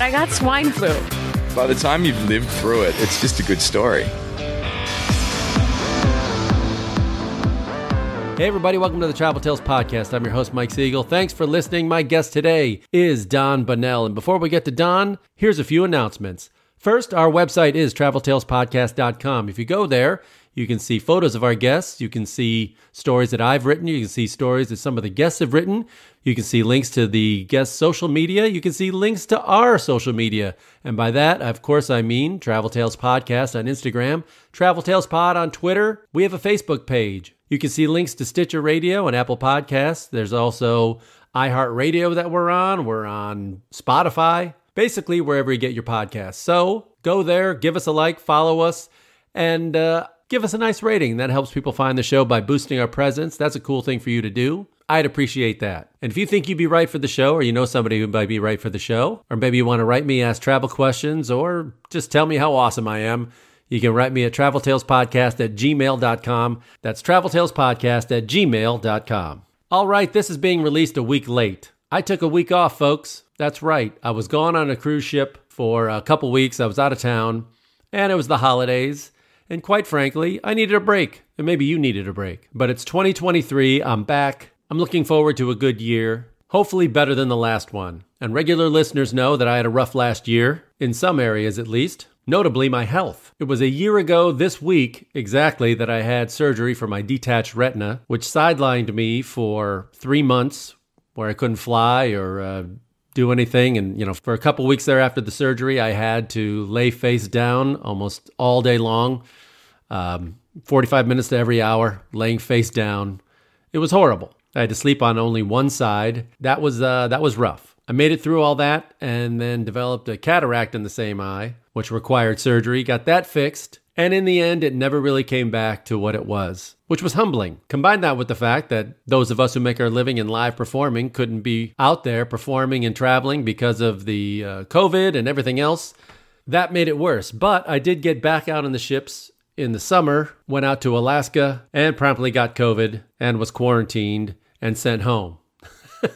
I got swine flu. By the time you've lived through it, it's just a good story. Hey, everybody, welcome to the Travel Tales Podcast. I'm your host, Mike Siegel. Thanks for listening. My guest today is Don Bonnell. And before we get to Don, here's a few announcements. First, our website is traveltalespodcast.com. If you go there, you can see photos of our guests. You can see stories that I've written. You can see stories that some of the guests have written. You can see links to the guest social media. You can see links to our social media. And by that, of course, I mean Travel Tales Podcast on Instagram, Travel Tales Pod on Twitter. We have a Facebook page. You can see links to Stitcher Radio and Apple Podcasts. There's also iHeartRadio that we're on. We're on Spotify, basically wherever you get your podcasts. So go there, give us a like, follow us, and uh, give us a nice rating. That helps people find the show by boosting our presence. That's a cool thing for you to do. I'd appreciate that. And if you think you'd be right for the show, or you know somebody who might be right for the show, or maybe you want to write me, ask travel questions, or just tell me how awesome I am, you can write me at traveltalespodcast at gmail.com. That's traveltalespodcast at gmail.com. All right, this is being released a week late. I took a week off, folks. That's right. I was gone on a cruise ship for a couple weeks. I was out of town, and it was the holidays. And quite frankly, I needed a break. And maybe you needed a break. But it's 2023. I'm back. I'm looking forward to a good year. Hopefully, better than the last one. And regular listeners know that I had a rough last year, in some areas at least notably my health. It was a year ago this week exactly that I had surgery for my detached retina, which sidelined me for three months where I couldn't fly or uh, do anything. And, you know, for a couple weeks there after the surgery, I had to lay face down almost all day long, um, 45 minutes to every hour, laying face down. It was horrible. I had to sleep on only one side. That was uh, that was rough. I made it through all that and then developed a cataract in the same eye, which required surgery, got that fixed, and in the end, it never really came back to what it was, which was humbling. Combine that with the fact that those of us who make our living in live performing couldn't be out there performing and traveling because of the uh, COVID and everything else. That made it worse. But I did get back out on the ships in the summer, went out to Alaska, and promptly got COVID and was quarantined and sent home.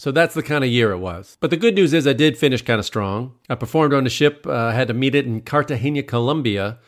So that's the kind of year it was. But the good news is I did finish kind of strong. I performed on the ship, uh, had to meet it in Cartagena, Colombia,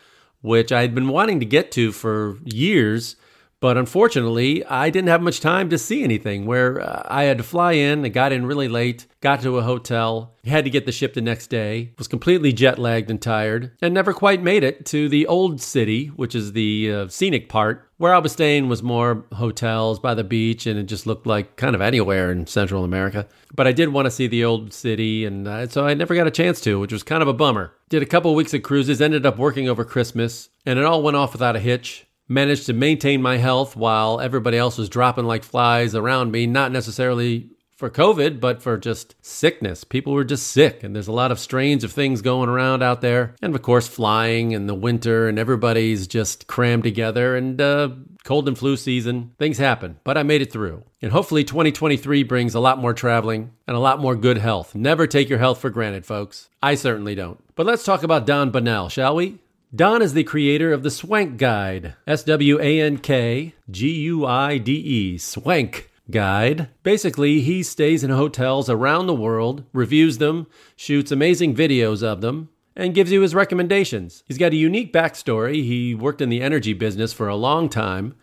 which I had been wanting to get to for years. But unfortunately, I didn't have much time to see anything. Where uh, I had to fly in, I got in really late, got to a hotel, had to get the ship the next day, was completely jet lagged and tired, and never quite made it to the old city, which is the uh, scenic part. Where I was staying was more hotels by the beach, and it just looked like kind of anywhere in Central America. But I did want to see the old city, and uh, so I never got a chance to, which was kind of a bummer. Did a couple weeks of cruises, ended up working over Christmas, and it all went off without a hitch managed to maintain my health while everybody else was dropping like flies around me, not necessarily for COVID, but for just sickness. People were just sick, and there's a lot of strains of things going around out there. And of course, flying in the winter, and everybody's just crammed together, and uh, cold and flu season, things happen. But I made it through. And hopefully, 2023 brings a lot more traveling and a lot more good health. Never take your health for granted, folks. I certainly don't. But let's talk about Don Bonnell, shall we? Don is the creator of the Swank Guide, S W A N K G U I D E, Swank Guide. Basically, he stays in hotels around the world, reviews them, shoots amazing videos of them, and gives you his recommendations. He's got a unique backstory. He worked in the energy business for a long time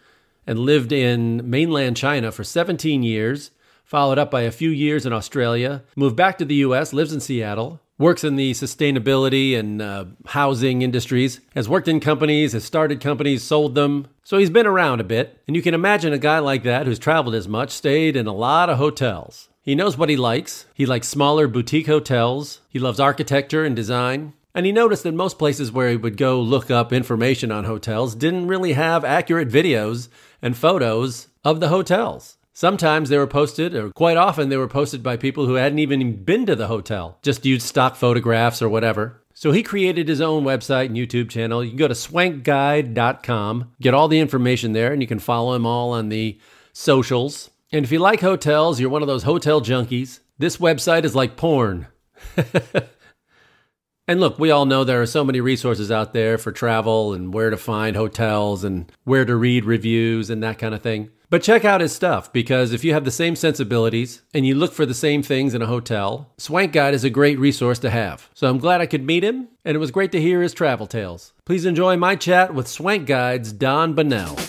and lived in mainland China for 17 years, followed up by a few years in Australia, moved back to the US, lives in Seattle, works in the sustainability and uh, housing industries, has worked in companies, has started companies, sold them. So he's been around a bit. And you can imagine a guy like that who's traveled as much, stayed in a lot of hotels. He knows what he likes. He likes smaller boutique hotels. He loves architecture and design. And he noticed that most places where he would go look up information on hotels didn't really have accurate videos and photos of the hotels. Sometimes they were posted, or quite often they were posted by people who hadn't even been to the hotel, just used stock photographs or whatever. So he created his own website and YouTube channel. You can go to swankguide.com, get all the information there, and you can follow him all on the socials. And if you like hotels, you're one of those hotel junkies, this website is like porn. and look, we all know there are so many resources out there for travel and where to find hotels and where to read reviews and that kind of thing. But check out his stuff because if you have the same sensibilities and you look for the same things in a hotel, Swank Guide is a great resource to have. So I'm glad I could meet him, and it was great to hear his travel tales. Please enjoy my chat with Swank Guide's Don Bonnell.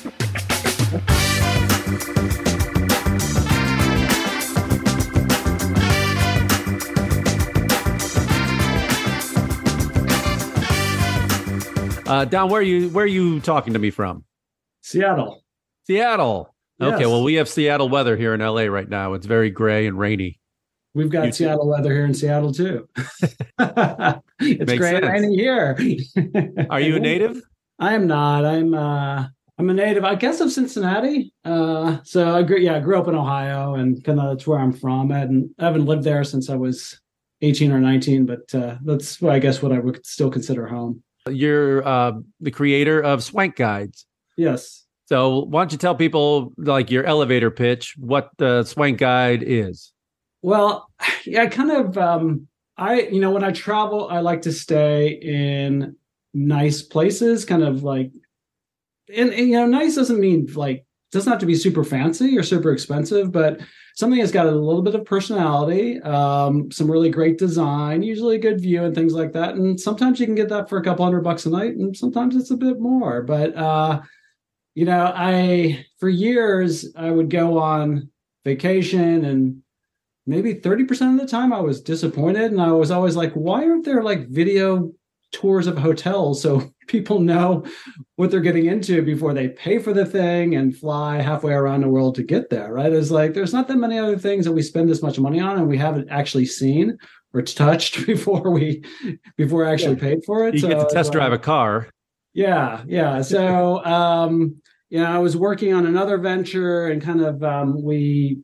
Uh, Don, where are you where are you talking to me from? Seattle. Seattle. Yes. Okay, well, we have Seattle weather here in LA right now. It's very gray and rainy. We've got You too. Seattle weather here in Seattle too. it's gray and rainy here. Are you a native? I am not. I'm uh I'm a native, I guess, of Cincinnati. Uh, so I grew, yeah, I grew up in Ohio, and kind of that's where I'm from. I hadn't, I haven't lived there since I was 18 or 19, but uh, that's, I guess, what I would still consider home. You're uh, the creator of Swank Guides. Yes. So why don't you tell people like your elevator pitch what the Swank Guide is? Well, yeah, I kind of um I you know when I travel I like to stay in nice places, kind of like and, and, you know nice doesn't mean like doesn't have to be super fancy or super expensive, but something that's got a little bit of personality, um, some really great design, usually a good view and things like that. And sometimes you can get that for a couple hundred bucks a night, and sometimes it's a bit more. But uh, you know, I for years I would go on vacation and maybe 30% of the time I was disappointed. And I was always like why aren't there like video tours of hotels so people know what they're getting into before they pay for the thing and fly halfway around the world to get there right? It's like there's not that many other things that we spend this much money on and we haven't actually seen or touched before we before I actually paid for it. You so get to test like- drive a car. Yeah, yeah. So, um, yeah, I was working on another venture, and kind of um, we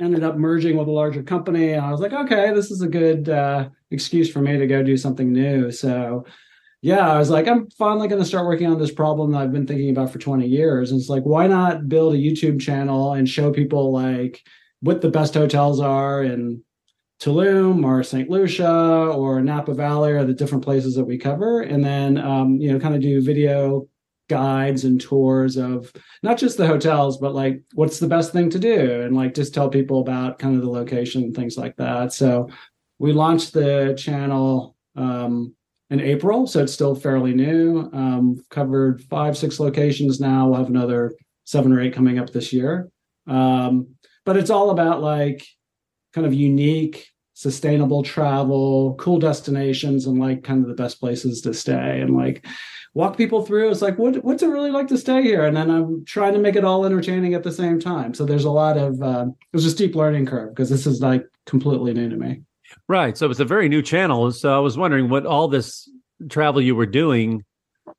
ended up merging with a larger company. And I was like, okay, this is a good uh, excuse for me to go do something new. So, yeah, I was like, I'm finally going to start working on this problem that I've been thinking about for 20 years. And it's like, why not build a YouTube channel and show people like what the best hotels are in Tulum or St. Lucia or Napa Valley or the different places that we cover, and then um, you know, kind of do video guides and tours of not just the hotels, but like what's the best thing to do, and like just tell people about kind of the location and things like that. So we launched the channel um, in April, so it's still fairly new. Um, covered five, six locations now. We'll have another seven or eight coming up this year. Um, but it's all about like kind of unique, sustainable travel, cool destinations, and like kind of the best places to stay and like walk people through. It's like, what, what's it really like to stay here? And then I'm trying to make it all entertaining at the same time. So there's a lot of, uh, there's a steep learning curve because this is like completely new to me. Right. So it's a very new channel. So I was wondering what all this travel you were doing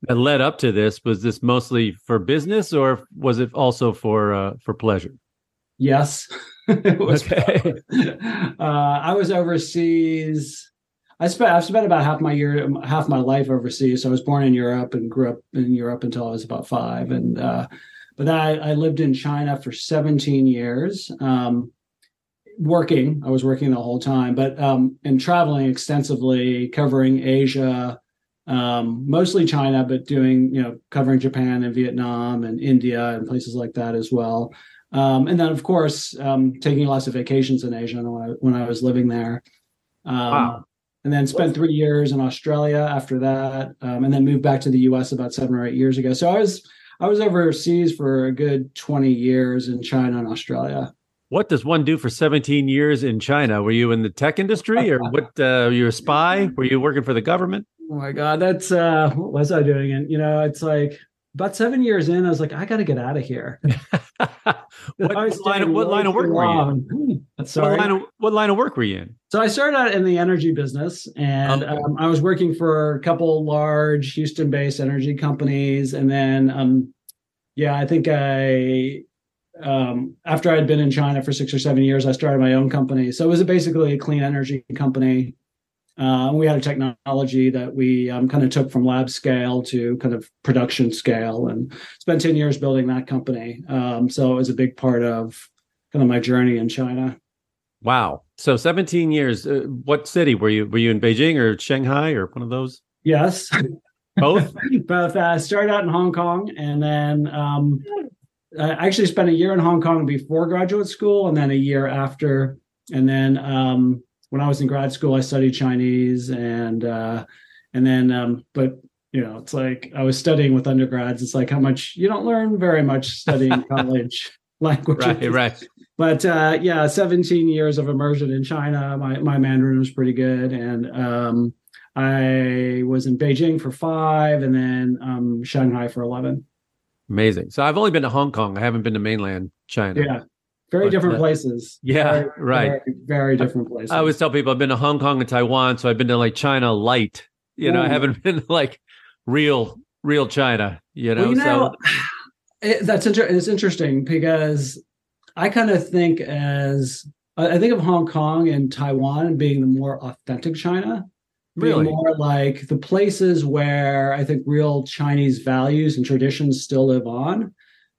that led up to this was this mostly for business or was it also for uh, for pleasure? Yes. it was Okay. uh, I was overseas. I spent I've spent about half my year, half my life overseas. So I was born in Europe and grew up in Europe until I was about five. And uh, but then I, I lived in China for 17 years, um, working. I was working the whole time, but um, and traveling extensively, covering Asia, um, mostly China, but doing you know covering Japan and Vietnam and India and places like that as well. Um, and then, of course, um, taking lots of vacations in Asia when I, when I was living there. Um, Wow. And then spent three years in Australia after that, um, and then moved back to the U.S. about seven or eight years ago. So I was I was overseas for a good twenty years in China and Australia. What does one do for 17 years in China? Were you in the tech industry or what? Uh, were you a spy? Were you working for the government? Oh my god, that's uh, what was I doing? And you know, it's like about seven years in, I was like, I got to get out of here. what, what line, of, what line of work were you in? long. What Sorry. line, of, what line of work were you in? So I started out in the energy business, and Okay. um, I was working for a couple large Houston-based energy companies, and then, um, yeah, I think I um, after I'd been in China for six or seven years, I started my own company. So it was basically a clean energy company. Uh, we had a technology that we um, kind of took from lab scale to kind of production scale, and spent ten years building that company. Um, so it was a big part of kind of my journey in China. Wow. So 17 years. Uh, what city were you? Were you in Beijing or Shanghai or one of those? Yes. Both? Both. Uh, started out in Hong Kong and then um, I actually spent a year in Hong Kong before graduate school and then a year after. And then um, when I was in grad school, I studied Chinese and uh, and then um, but you know it's like I was studying with undergrads. It's like how much you don't learn very much studying college language. Right, right. But uh, yeah, 17 years of immersion in China. My my Mandarin was pretty good, and um, I was in Beijing for five, and then um, Shanghai for 11. Amazing. So I've only been to Hong Kong. I haven't been to mainland China. Yeah, very But, different places. Yeah, Very, right. Very, very different places. I always tell people I've been to Hong Kong and Taiwan, so I've been to like China light. You know, I haven't been to like real, real China. You know, Well, you know, so it, that's inter- it's interesting because I kind of think as I I think of Hong Kong and Taiwan being the more authentic China, Really? more like the places where I think real Chinese values and traditions still live on.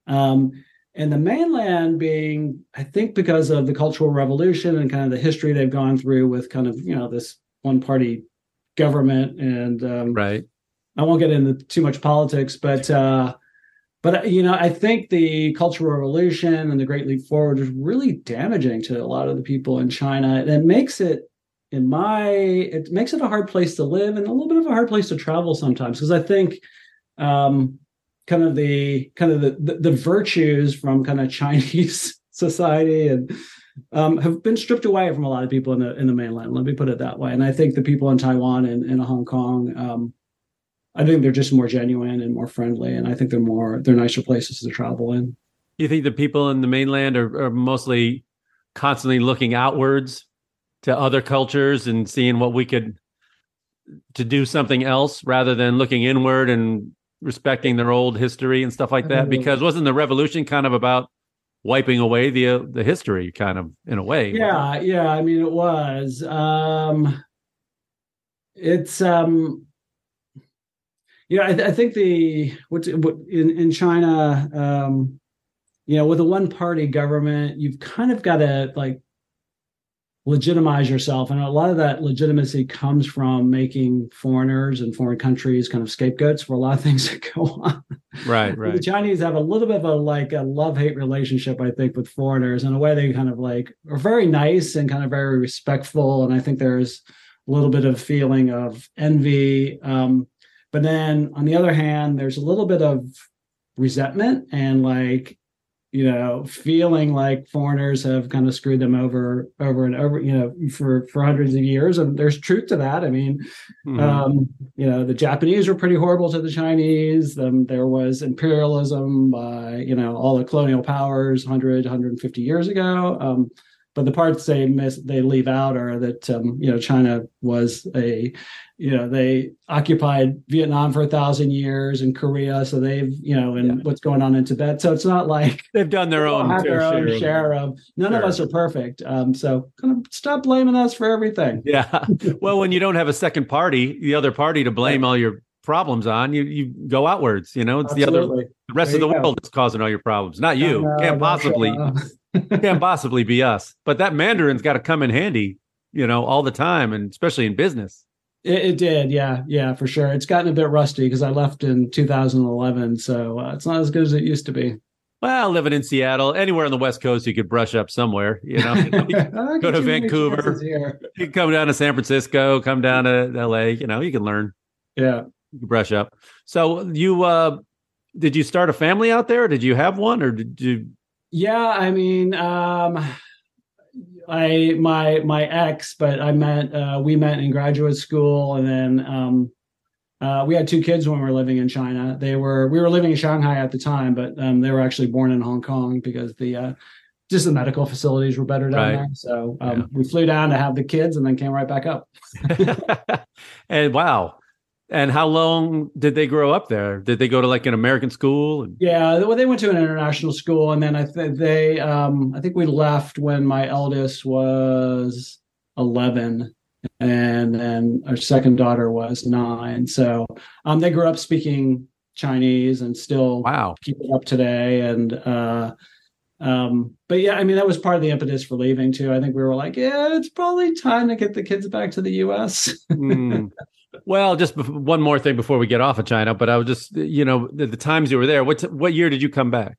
Um, and the mainland being, I think, because of the Cultural Revolution and kind of the history they've gone through with kind of you know this one party government and um, right. I won't get into too much politics, but uh, but uh, you know, I think the Cultural Revolution and the Great Leap Forward is really damaging to a lot of the people in China, and it makes it, in my, it makes it a hard place to live and a little bit of a hard place to travel sometimes because I think, um, kind of the kind of the, the the virtues from kind of Chinese society and um, have been stripped away from a lot of people in the in the mainland. Let me put it that way. And I think the people in Taiwan and, and Hong Kong, um, I think they're just more genuine and more friendly, and I think they're more they're nicer places to travel in. You think the people in the mainland are, are mostly constantly looking outwards to other cultures and seeing what we could to do something else rather than looking inward and respecting their old history and stuff like that? Mhm. Because wasn't the revolution kind of about wiping away the uh, the history, kind of in a way? Yeah, yeah. I mean, it was. Um, it's um, you know, I, th- I think the what's what in in China, um, you know, with a one party government, you've kind of got to like legitimize yourself, and a lot of that legitimacy comes from making foreigners and foreign countries kind of scapegoats for a lot of things that go on. Right, right. The. Chinese have a little bit of a like a love hate relationship, I think, with foreigners. In a way, they kind of like are very nice and kind of very respectful. And I think there's a little bit of feeling of envy. Um, but then on the other hand, there's a little bit of resentment and like you know feeling like foreigners have kind of screwed them over over and over you know for for hundreds of years and there's truth to that i mean Mhm. um, you know, the Japanese were pretty horrible to the Chinese. Um, there was imperialism by, you know, all the colonial powers 100, 150 years ago. Um, but the parts they miss, they leave out are that, um, you know, China was a, you know, they occupied Vietnam for a thousand years and Korea. So they've, you know, and Yeah. what's going on in Tibet. So it's not like They've done their own have their own share of- share of, none of us are perfect. Um, so kind of stop blaming us for everything. Yeah. Well, when you don't have a second party, the other party to blame all your problems on, you you go outwards. You know, it's the other the rest There of the you go. world that's causing all your problems, not you. Can't possibly can't possibly be us. But that Mandarin's got to come in handy, you know, all the time, and especially in business. It, it did, yeah, yeah, for sure. It's gotten a bit rusty because I left in 2011, so uh, it's not as good as it used to be. Well, living in Seattle, anywhere on the West Coast, you could brush up somewhere. You know, you Go to Vancouver. Here. can come down to San Francisco, come down to L.A. You know, you can learn, Yeah. Brush up. So you uh did you start a family out there? Did you have one, or did you? Yeah, I mean, um, I my my ex, but I met uh, we met in graduate school, and then um, uh, we had two kids when we were living in China. They were we were living in Shanghai at the time, but um, they were actually born in Hong Kong because the uh, just the medical facilities were better down Right. there. So um, Yeah. we flew down to have the kids, and then came right back up. and wow, And how long did they grow up there? Did they go to like an American school? Yeah, well, they went to an international school, and then I think they, um, I think we left when my eldest was eleven, and then our second daughter was nine. So um, they grew up speaking Chinese and still wow keep it up today. And uh, um, but yeah, I mean that was part of the impetus for leaving too. I think we were like, yeah, it's probably time to get the kids back to the U.S. mm. Well, just one more thing before we get off of China, but I was just, you know, the, the times you were there. What what year did you come back?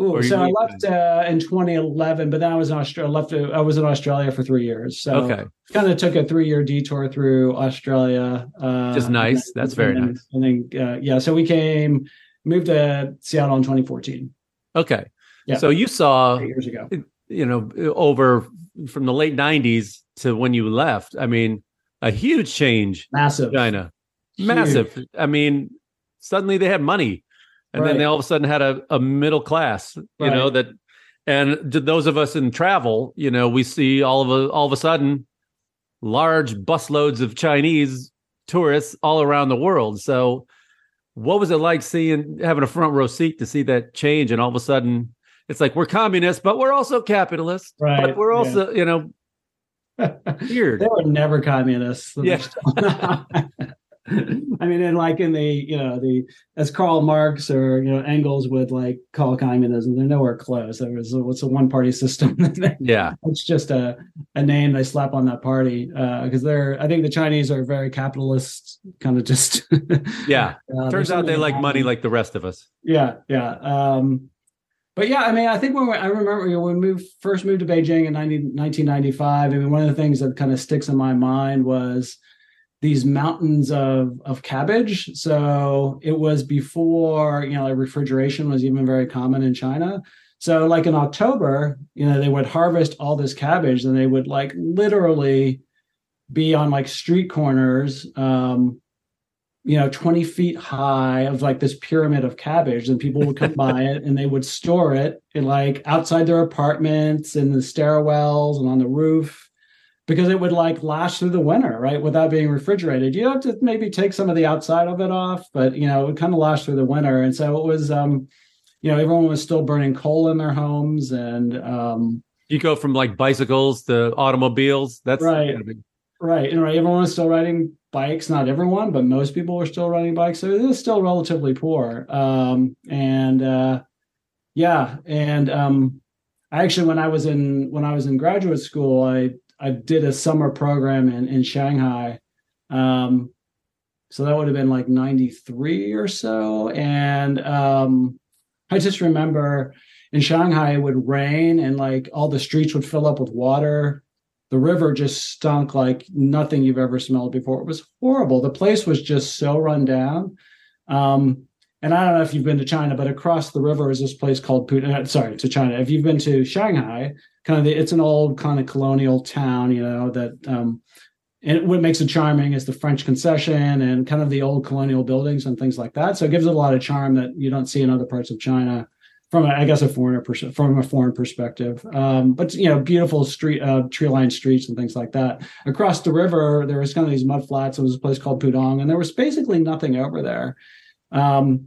Ooh, so I left uh, in 2011, but then I was in Australia. Left. Uh, I was in Australia for three years. So okay, kind of took a three year detour through Australia. Uh, Just nice. Then, That's very and nice. And then uh, yeah, so we came moved to Seattle in 2014. Okay. Yeah. So you saw Eight years ago. You know, over from the late 90s to when you left. I mean, a huge change. Massive. China. Huge. Massive. I mean, suddenly they had money and right. then they all of a sudden had a, a middle class you right. know that and those of us in travel you know we see all of a all of a sudden large busloads of chinese tourists all around the world so what was it like seeing having a front row seat to see that change and all of a sudden it's like we're communists but we're also capitalists right but we're also yeah. you know weird they were never communists yeah. I mean, and like in the, you know, the as Karl Marx or you know Engels would like call communism, they're nowhere close. There was a, it's a one party system. yeah, it's just a a name they slap on that party because uh, they're. I think the Chinese are very capitalist, kind of just. yeah, uh, turns out they like money like the rest of us. Yeah, yeah. Um, but yeah, I mean, I think when we, I remember you know, when we first moved to Beijing in 90, 1995, I mean, one of the things that kind of sticks in my mind was these mountains of of cabbage. So it was before you know like refrigeration was even very common in China. So like in October, you know, they would harvest all this cabbage and they would like literally be on like street corners, um, you know, 20 feet high of like this pyramid of cabbage. And people would come by it and they would store it in like outside their apartments in the stairwells and on the roof because it would like last through the winter, right? Without being refrigerated. You have to maybe take some of the outside of it off, but you know, it would kind of last through the winter. And so it was um, you know, everyone was still burning coal in their homes and um you go from like bicycles to automobiles. That's right. Right. And right, everyone was still riding bikes, not everyone, but most people were still running bikes. So it was still relatively poor. Um and uh yeah, and um I actually when I was in when I was in graduate school, I I did a summer program in in Shanghai. Um, so that would have been like 93 or so. And um, I just remember in Shanghai, it would rain and like all the streets would fill up with water. The river just stunk like nothing you've ever smelled before. It was horrible. The place was just so run down. Um, and I don't know if you've been to China, but across the river is this place called Pudong. Uh, sorry, to China. If you've been to Shanghai, kind of the, it's an old kind of colonial town, you know, that um, and what makes it charming is the French concession and kind of the old colonial buildings and things like that. So it gives it a lot of charm that you don't see in other parts of China from, a, I guess, a foreigner pers- from a foreign perspective. Um, but you know, beautiful street, uh, tree-lined streets and things like that. Across the river, there was kind of these mud flats. There was a place called Pudong, and there was basically nothing over there. Um,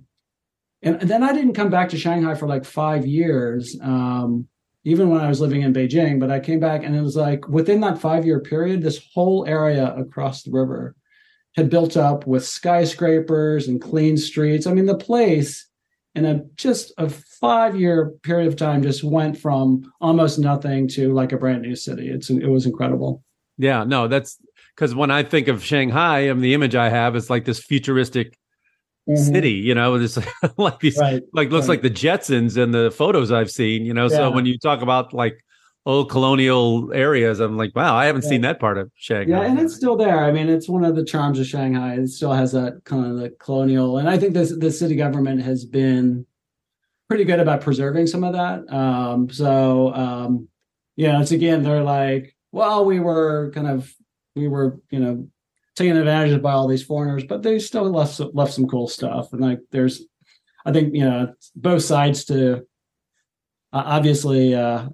and, and then I didn't come back to Shanghai for like five years. Um, even when I was living in Beijing, but I came back and it was like within that five year period, this whole area across the river had built up with skyscrapers and clean streets. I mean, the place in a just a five year period of time just went from almost nothing to like a brand new city. It's it was incredible. Yeah, no, that's because when I think of Shanghai, I mean, the image I have is like this futuristic mm-hmm. city, you know, it's like these, right. like looks right. like the Jetsons and the photos I've seen, you know. Yeah. So when you talk about like old colonial areas, I'm like, wow, I haven't yeah. seen that part of Shanghai. Yeah, and it's still there. I mean, it's one of the charms of Shanghai. It still has that kind of the colonial, and I think this the city government has been pretty good about preserving some of that. Um, so um, yeah, it's again, they're like, well, we were kind of we were, you know, taken advantage of by all these foreigners, but they still left left some cool stuff. And like, there's, I think you know, both sides to uh, obviously uh,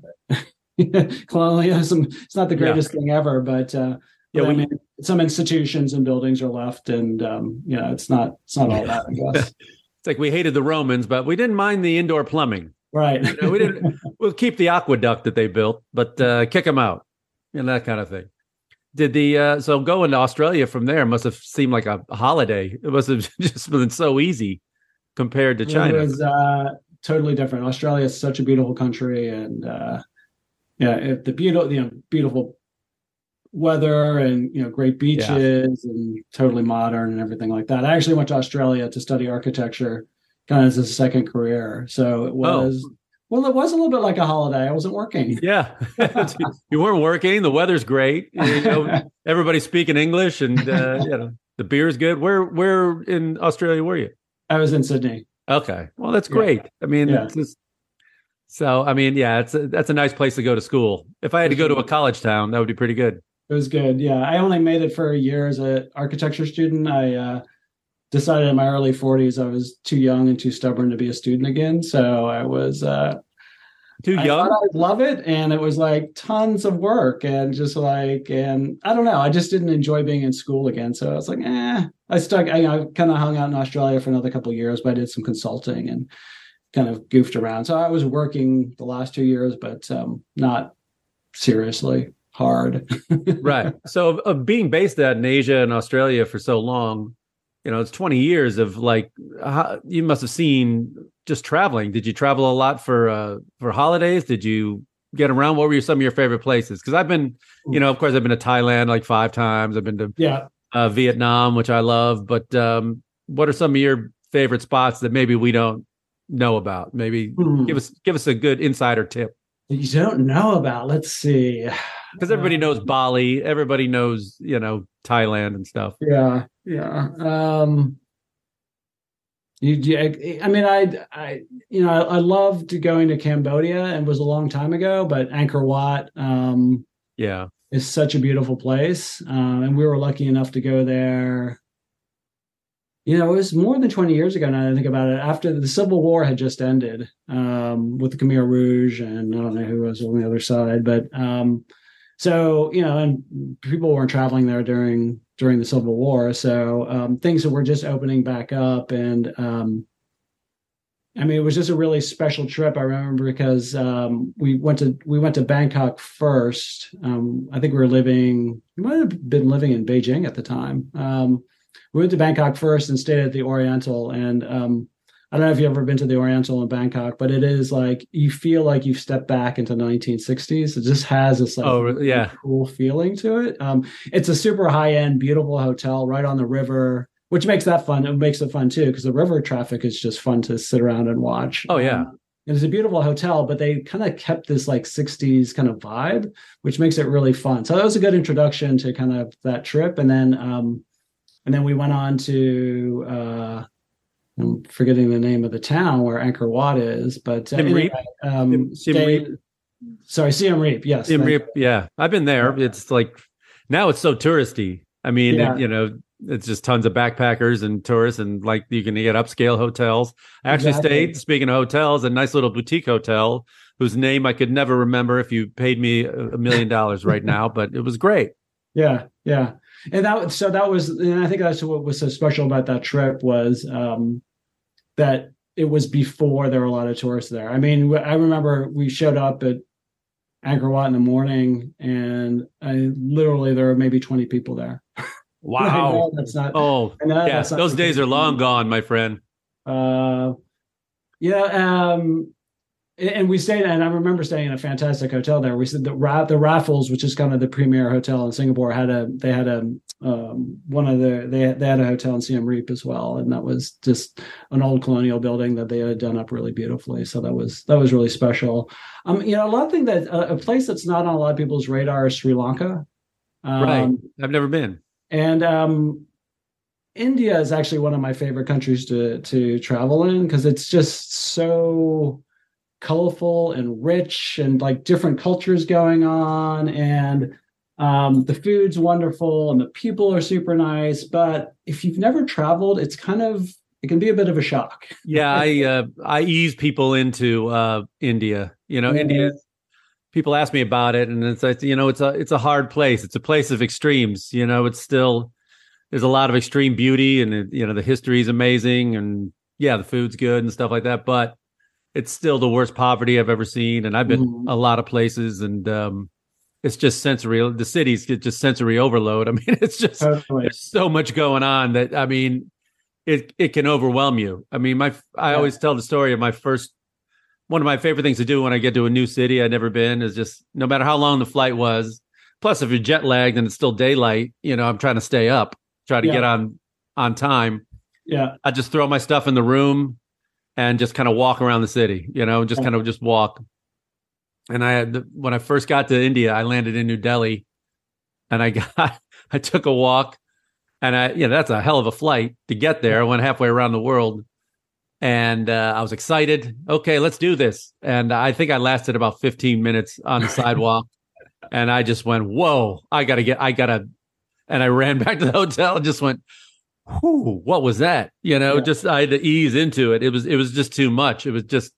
colonialism. It's not the greatest yeah. thing ever, but uh, yeah, I mean, some institutions and buildings are left, and um, you know, it's not it's not all that. I guess It's like we hated the Romans, but we didn't mind the indoor plumbing. right. You know, we didn't. we'll keep the aqueduct that they built, but uh, kick them out, and that kind of thing. Did the uh, so going to Australia from there must have seemed like a holiday. It must have just been so easy compared to China. It was uh, totally different. Australia is such a beautiful country, and uh, yeah, the beautiful, you know, beautiful weather and you know, great beaches and totally modern and everything like that. I actually went to Australia to study architecture, kind of as a second career. So it was. Well, it was a little bit like a holiday. I wasn't working. Yeah, you weren't working. The weather's great. You know, everybody's speaking English, and uh, you know the beer's good. Where where in Australia were you? I was in Sydney. Okay, well that's great. I mean, Yeah. it's just, so I mean, yeah, it's a, that's a nice place to go to school. If I had to go to a college town, that would be pretty good. It was good. Yeah, I only made it for a year as an architecture student. I uh, decided in my early 40s I was too young and too stubborn to be a student again. So I was uh, Too I young. thought I'd love it, and it was like tons of work and just like and I don't know. I just didn't enjoy being in school again. So I was like, eh. I stuck. I, I kind of hung out in Australia for another couple of years, but I did some consulting and kind of goofed around. So I was working the last two years, but um, not seriously hard. right. So, of, being based out in Asia and Australia for so long, you know, it's 20 years of like, how, you must have seen just traveling. Did you travel a lot for, uh, for holidays? Did you get around? What were some of your favorite places? Cause I've been, you know, of course I've been to Thailand like five times. I've been to yeah. uh, Vietnam, which I love, but, um, what are some of your favorite spots that maybe we don't know about? Maybe Hmm. give us, give us a good insider tip. You don't know about. Let's see. Because everybody knows Bali, everybody knows, you know, Thailand and stuff. Yeah, yeah. Um, you, I, mean, I, I, you know, I, I loved going to Cambodia, and was a long time ago. But Angkor Wat um, Yeah. is such a beautiful place, um, and we were lucky enough to go there. You know, it was more than twenty years ago. Now that I think about it, after the Civil War had just ended um, with the Khmer Rouge, and I don't know who was on the other side, but um, so you know, and people weren't traveling there during during the Civil War, so um, things were just opening back up, and um, I mean, it was just a really special trip. I remember because um, we went to we went to Bangkok first. Um, I think we were living we might have been living in Beijing at the time. We went to Bangkok first and stayed at the Oriental, and um, I don't know if you've ever been to the Oriental in Bangkok, but it is like you feel like you've stepped back into the 1960s. It just has this like Oh, really yeah. cool feeling to it. Um, it's a super high end, beautiful hotel right on the river, which makes that fun. It makes it fun too because the river traffic is just fun to sit around and watch. Oh, yeah. Um, and it's a beautiful hotel, but they kind of kept this like 60s kind of vibe, which makes it really fun. So that was a good introduction to kind of that trip. And then um and then we went on to uh I'm forgetting the name of the town where Angkor Wat is, but uh, Siem Reap? um, Siem Reap? sorry, Siem Reap. Yes, Siem Reap, yeah, I've been there. It's like now it's so touristy. I mean, Yeah. you know, it's just tons of backpackers and tourists, and like you can get upscale hotels. I actually Exactly. stayed. Speaking of hotels, a nice little boutique hotel whose name I could never remember if you paid me a million dollars right now, but it was great. Yeah, yeah, and that so that was, and I think that's what was so special about that trip was um, that it was before there were a lot of tourists there. I mean, I remember we showed up at Angkor Wat in the morning, and I literally there were maybe twenty people there. Wow, that's not. Oh, yeah, those days are long gone, my friend. Uh, yeah, um, and we stayed, and I remember staying in a fantastic hotel there. We said the the Raffles, which is kind of the premier hotel in Singapore, had a they had a um, one of the they they had a hotel in Siem Reap as well, and that was just an old colonial building that they had done up really beautifully. So that was that was really special. Um, you know, a lot of thing that uh, a place that's not on a lot of people's radar is Sri Lanka. Um, right, I've never been. and um, India is actually one of my favorite countries to to travel in because it's just so colorful and rich and like different cultures going on and um, the food's wonderful and the people are super nice. But if you've never traveled, it's kind of it can be a bit of a shock. Yeah, I uh, I ease people into uh, India. You know. India. people ask me about it, and it's like you know, it's a it's a hard place. It's a place of extremes. You know, it's still there's a lot of extreme beauty, and it, you know, the history is amazing, and yeah, the food's good and stuff like that. But it's still the worst poverty I've ever seen, and I've been Mhm. a lot of places, and um, it's just sensory. The cities get just sensory overload. I mean, it's just there's so much going on that I mean, it it can overwhelm you. I mean, my I Yeah. always tell the story of my first. One of my favorite things to do when I get to a new city I'd never been is just no matter how long the flight was. Plus, if you're jet lagged and it's still daylight, you know I'm trying to stay up, try to Yeah. get on on time. Yeah. I just throw my stuff in the room and just kind of walk around the city, you know, just kind of just walk. And I had when I first got to India, I landed in New Delhi, and I got I took a walk, and I you know that's a hell of a flight to get there. I went halfway around the world, and uh, I was excited. Okay, let's do this. And I think I lasted about 15 minutes on the sidewalk, and I just went, "Whoa! I gotta get, I gotta," and I ran back to the hotel and just went, whew, what was that? You know, Yeah. just I had to ease into it. It was it was just too much. It was just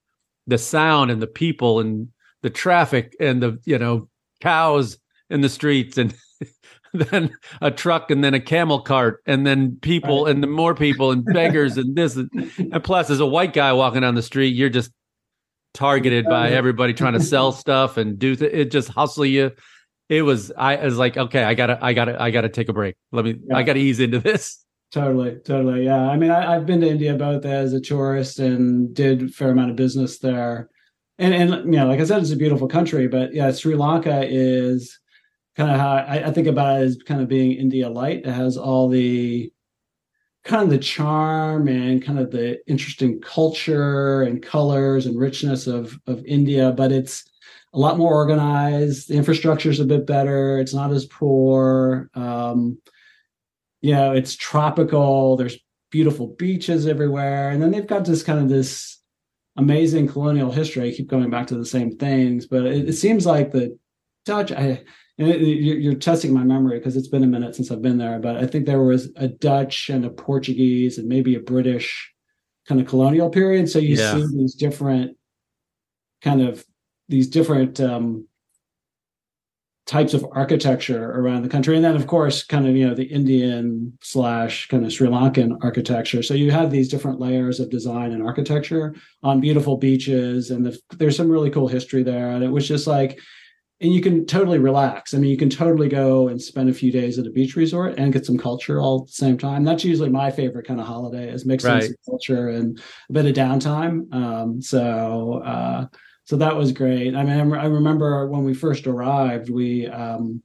the sound and the people and the traffic and the you know cows in the streets and then a truck and then a camel cart and then people and then more people and beggars and this and, and plus as a white guy walking down the street you're just targeted by oh, everybody trying to sell stuff and do th- it just hustle you it was i was like okay i gotta i gotta i gotta take a break let me i gotta ease into this Totally, totally. Yeah. I mean, I, I've been to India both as a tourist and did a fair amount of business there. And, and you know, like I said, it's a beautiful country, but yeah, Sri Lanka is kind of how I, I think about it as kind of being India light. It has all the kind of the charm and kind of the interesting culture and colors and richness of of India, but it's a lot more organized. The infrastructure is a bit better. It's not as poor. Um, you know, it's tropical. There's beautiful beaches everywhere, and then they've got this kind of this amazing colonial history. I keep going back to the same things, but it, it seems like the Dutch. I and it- you're, you're testing my memory because it's been a minute since I've been there, but I think there was a Dutch and a Portuguese and maybe a British kind of colonial period. So you Yeah. see these different kind of these different um, types of architecture around the country, and then of course, kind of you know the Indian slash kind of Sri Lankan architecture. So you have these different layers of design and architecture on beautiful beaches, and the, there's some really cool history there. And it was just like and you can totally relax. I mean, you can totally go and spend a few days at a beach resort and get some culture all at the same time. That's usually my favorite kind of holiday is mixing Right. some culture and a bit of downtime. Um, so, uh, so that was great. I mean, I remember when we first arrived, we um,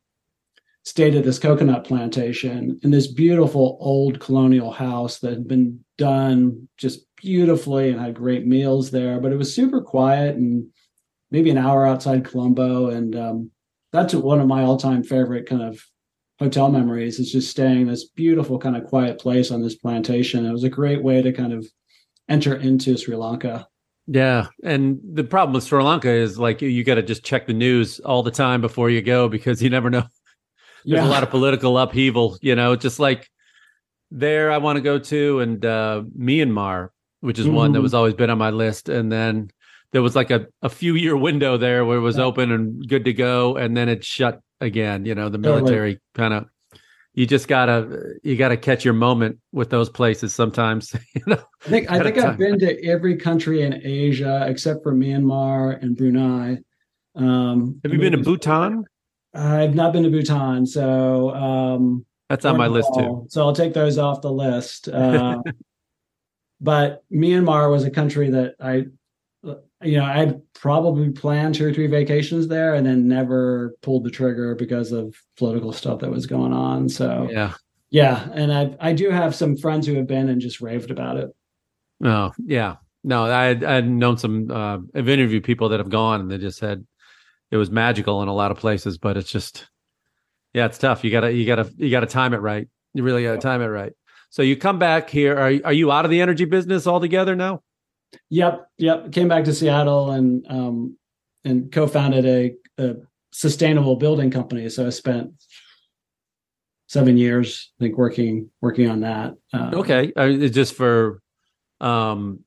stayed at this coconut plantation in this beautiful old colonial house that had been done just beautifully and had great meals there. But it was super quiet and maybe an hour outside Colombo, and um, that's one of my all-time favorite kind of hotel memories. Is just staying in this beautiful kind of quiet place on this plantation. It was a great way to kind of enter into Sri Lanka. Yeah, and the problem with Sri Lanka is like you got to just check the news all the time before you go because you never know. There's a lot of political upheaval, you know. Just like there, I want to go to, and uh, Myanmar, which is one that Mhm. was always been on my list, and then there was like a, a few year window there where it was Yeah. open and good to go, and then it shut again. You know, the military kind of. You just gotta you gotta catch your moment with those places sometimes. you know, I think I think I've been to every country in Asia except for Myanmar and Brunei. Um, have you been to Bhutan? I've not been to Bhutan, so um, That's on my list too. So I'll take those off the list. Uh, but Myanmar was a country that I, you know, I'd probably planned two or three vacations there and then never pulled the trigger because of political stuff that was going on. So Yeah. yeah, and I I do have some friends who have been and just raved about it. Oh, yeah. No, I had, I had known some, uh, I've interviewed people that have gone and they just said it was magical in a lot of places, but it's just, yeah, it's tough. You gotta, you gotta, you gotta time it right. You really gotta time it right. So you come back here. Are, are you out of the energy business altogether now? Yep, yep. Came back to Seattle and um and co-founded a, a sustainable building company. So I spent seven years, I think, working working on that. Uh, Okay. Uh, is just for, um,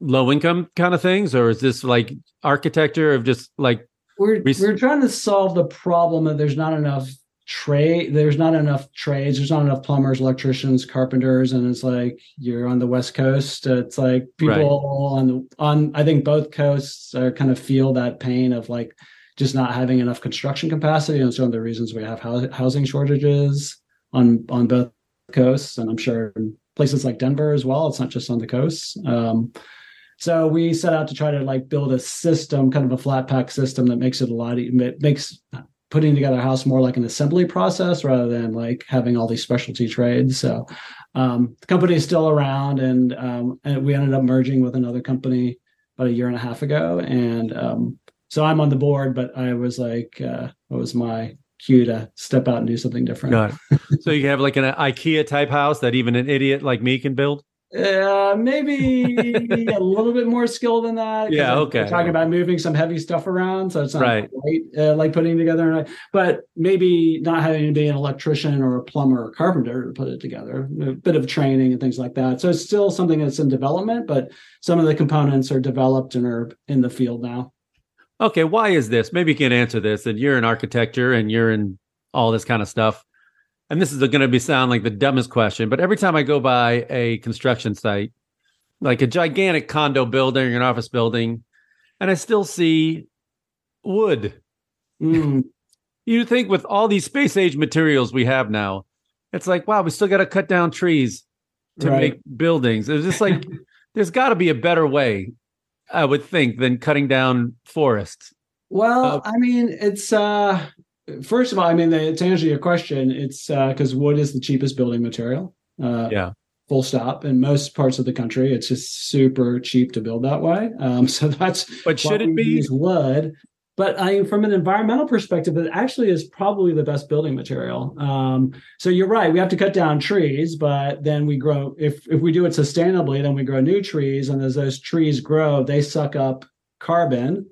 low income kind of things, or is this like architecture of just like we're We- we're trying to solve the problem that there's not enough trade there's not enough trades there's not enough plumbers electricians carpenters and it's like you're on the west coast. It's like people on the on i think both coasts are kind of feel that pain of like just not having enough construction capacity. And it's one of the reasons we have housing shortages on on both coasts and i'm sure in places like denver as well it's not just on the coasts. Um, so we set out to try to like build a system, kind of a flat pack system that makes it a lot. e- It makes putting together a house more like an assembly process rather than like having all these specialty trades. So um, the company is still around, and um, and we ended up merging with another company about a year and a half ago, and um, so I'm on the board. But I was like, uh, it was my cue to step out and do something different. Got it. so you have like an IKEA type house that even an idiot like me can build. Uh, maybe a little bit more skill than that. Yeah, I'm okay. Talking about moving some heavy stuff around, so it's not Right. quite uh, like putting together. An, but maybe not having to be an electrician or a plumber or carpenter to put it together. A bit of training and things like that. So it's still something that's in development, but some of the components are developed and are in the field now. Okay, why is this? Maybe you can answer this. And you're in architecture and you're in all this kind of stuff. And this is going to be sound like the dumbest question, but every time I go by a construction site, like a gigantic condo building or an office building, and I still see wood. Mm, You think with all these space age materials we have now, it's like, wow, we still got to cut down trees to Right. make buildings. It's just like, there's got to be a better way, I would think, than cutting down forests. Well, Uh, I mean, it's uh first of all, I mean, the, to answer your question, it's uh because wood is the cheapest building material. Uh, Yeah. Full stop. In most parts of the country, it's just super cheap to build that way. Um, so that's But should it be? use wood. But I mean, from an environmental perspective, it actually is probably the best building material. Um, so you're right; we have to cut down trees, but then we grow. If if we do it sustainably, then we grow new trees, and as those trees grow, they suck up carbon.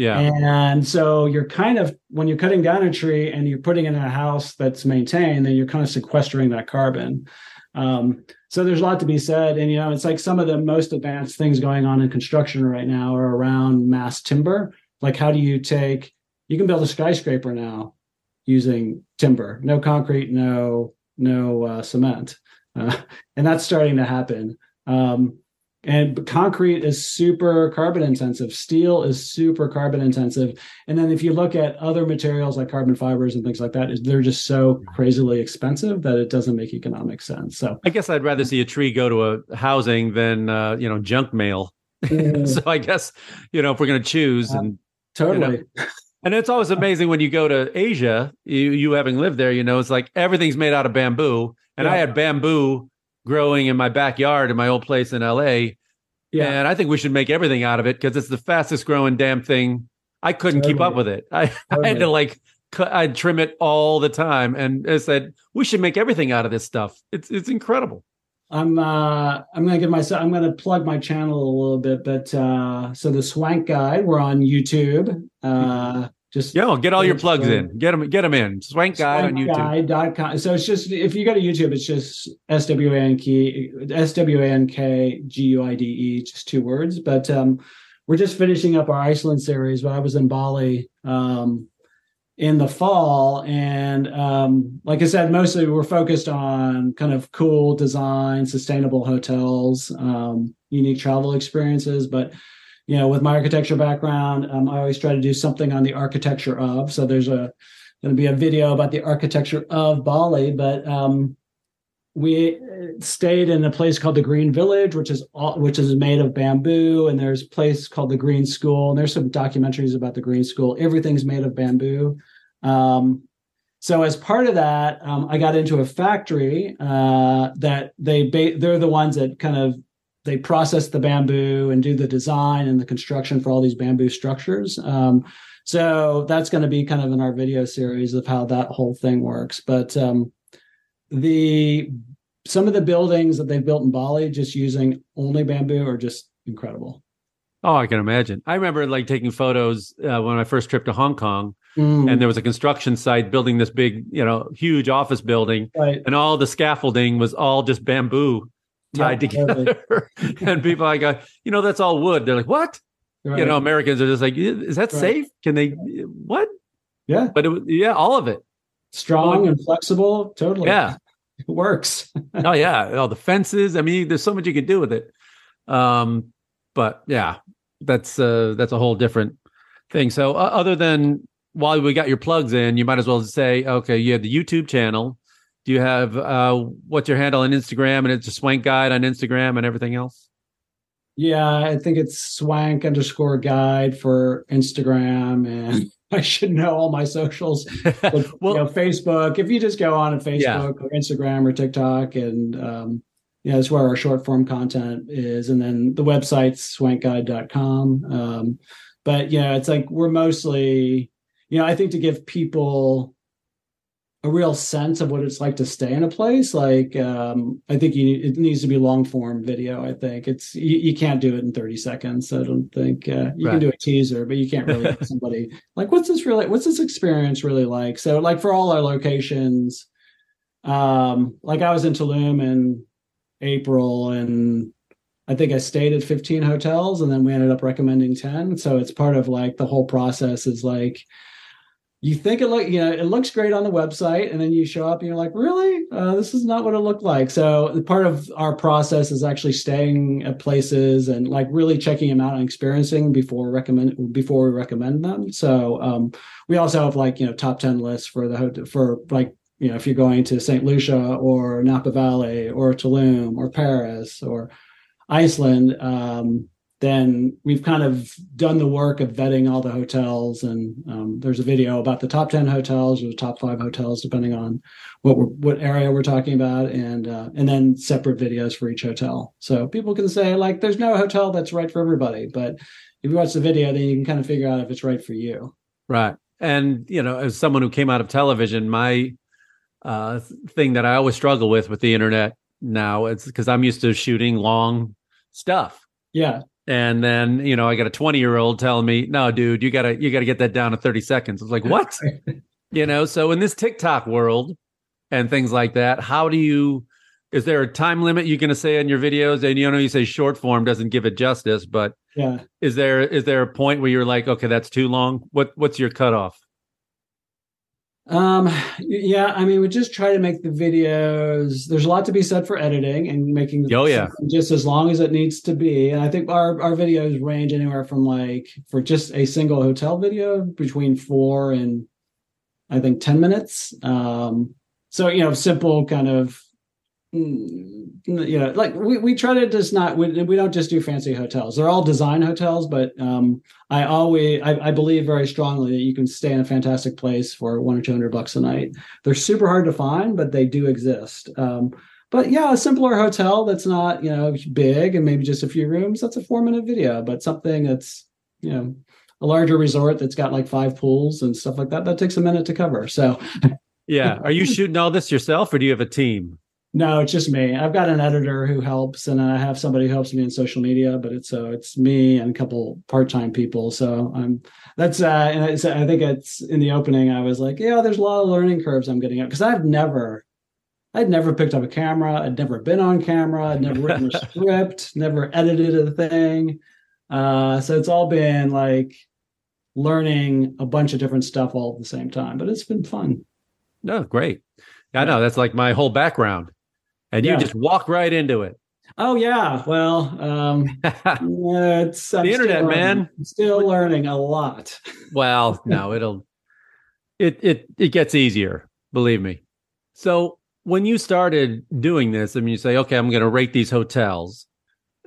Yeah. And so you're kind of when you're cutting down a tree and you're putting it in a house that's maintained, then you're kind of sequestering that carbon. Um, so there's a lot to be said, and you know, it's like some of the most advanced things going on in construction right now are around mass timber. Like, how do you take? You can build a skyscraper now using timber, no concrete, no no uh, cement, uh, and that's starting to happen. Um, and concrete is super carbon intensive. Steel is super carbon intensive. And then if you look at other materials like carbon fibers and things like that, is they're just so crazily expensive that it doesn't make economic sense. So I guess I'd rather see a tree go to a housing than uh, you know junk mail. so I guess you know if we're going to choose, and totally. and it's always amazing when you go to Asia. You you having lived there, you know, it's like everything's made out of bamboo, and I had bamboo growing in my backyard in my old place in L.A. Yeah. and I think we should make everything out of it because it's the fastest growing damn thing. I couldn't keep up with it. I, I had to like cut, I'd trim it all the time, and I said we should make everything out of this stuff. It's it's incredible. I'm uh I'm gonna give myself I'm gonna plug my channel a little bit, but uh so the Swank Guide, we're on YouTube. Uh just Yo, get all your plugs in. Get them get them in. Swank guide on YouTube. Swankguide.com. So it's just if you go to YouTube, it's just S W A N K S W A N K G U I D E, just two words. But um, we're just finishing up our Iceland series. But I was in Bali um, in the fall, and um, like I said, mostly we're focused on kind of cool design, sustainable hotels, um, unique travel experiences, but you know, with my architecture background, um, I always try to do something on the architecture of. So there's a going to be a video about the architecture of Bali, but um, we stayed in a place called the Green Village, which is all, which is made of bamboo, and there's a place called the Green School, and there's some documentaries about the Green School. Everything's made of bamboo. Um, so as part of that, um, I got into a factory uh, that they ba- they're the ones that kind of they process the bamboo and do the design and the construction for all these bamboo structures. Um, so that's going to be kind of in our video series of how that whole thing works. But um, the some of the buildings that they've built in Bali just using only bamboo are just incredible. Oh, I can imagine. I remember like taking photos uh, when I first trip to Hong Kong, Mm, and there was a construction site building this big, you know, huge office building, right. and all the scaffolding was all just bamboo tied together. and people, I go, you know, that's all wood. They're like, what? You know, Americans are just like, is that Right. safe? Can they? What? Yeah. But it, was- yeah, all of it. Strong and flexible. Totally. Yeah. It works. oh yeah, All the fences. I mean, there's so much you could do with it. Um, but yeah, that's uh, that's a whole different thing. So uh, other than while we got your plugs in, you might as well say, okay, you have the YouTube channel. Do you have uh, what's your handle on Instagram? And it's a Swank Guide on Instagram and everything else. Yeah, I think it's swank underscore guide for Instagram, and I should know all my socials. But, well, you know, Facebook. If you just go on at Facebook Yeah. or Instagram or TikTok, and um, yeah, that's where our short form content is, and then the website's swankguide.com. Um, but yeah, it's like we're mostly, you know, I think to give people a real sense of what it's like to stay in a place like um i think you it needs to be long form video i think. It's you, you can't do it in 30 seconds i don't think uh, you Right. can do a teaser but you can't really get somebody like what's this really what's this experience really like? So like for all our locations um like i was in tulum in april and i think i stayed at 15 hotels and then we ended up recommending 10 so it's part of like the whole process is like you think it look you know it looks great on the website and then you show up and you're like really? Uh, this is not what it looked like. So part of our process is actually staying at places and like really checking them out and experiencing before recommend before we recommend them. So um, we also have like you know top 10 lists for the hotel for like you know if you're going to st lucia or napa valley or tulum or paris or iceland um, then we've kind of done the work of vetting all the hotels. And um, there's a video about the top 10 hotels or the top five hotels depending on what we're, what area we're talking about. And uh, and then separate videos for each hotel. So people can say like there's no hotel that's right for everybody. But if you watch the video then you can kind of figure out if it's right for you. Right. And, you know, as someone who came out of television, my uh, thing that I always struggle with with the internet now, it's because I'm used to shooting long stuff. yeah And then, you know, I got a 20 year old telling me, no, dude, you gotta, you gotta get that down to 30 seconds. I was like, what? you know, so in this TikTok world and things like that, how do you, is there a time limit you're going to say in your videos? And you know, you say short form doesn't give it justice, but yeah is there, is there a point where you're like, okay, that's too long? What, what's your cutoff? Um, yeah, I mean, we just try to make the videos. There's a lot to be said for editing and making Oh, yeah. just as long as it needs to be. And I think our our videos range anywhere from like for just a single hotel video between four and I think ten minutes. Um, so you know, simple kind of. Mm, You know, like we, we try to just not we, we don't just do fancy hotels. They're all design hotels, but um, I always I, I believe very strongly that you can stay in a fantastic place for one or two hundred bucks a night. They're super hard to find, but they do exist. Um, but yeah, a simpler hotel that's not you know big and maybe just a few rooms. That's a four minute video, but something that's you know a larger resort that's got like five pools and stuff like that that takes a minute to cover. So Yeah. Are you shooting all this yourself or do you have a team? No, it's just me. I've got an editor who helps, and I have somebody who helps me in social media. But it's so it's me and a couple part time people. So I'm that's uh, and I think it's in the opening. I was like, yeah, there's a lot of learning curves I'm getting up because I've never. I'd never picked up a camera. I'd never been on camera. I'd never written a script. Never edited a thing. Uh, so it's all been like learning a bunch of different stuff all at the same time. But it's been fun. No, great. I know that's like my whole background. And you Yeah. just walk right into it. Oh yeah. Well, um, it's The internet, learning. man. I'm still learning a lot. well, no, it'll it it it gets easier, believe me. So when you started doing this, I mean you say, okay, I'm gonna rate these hotels.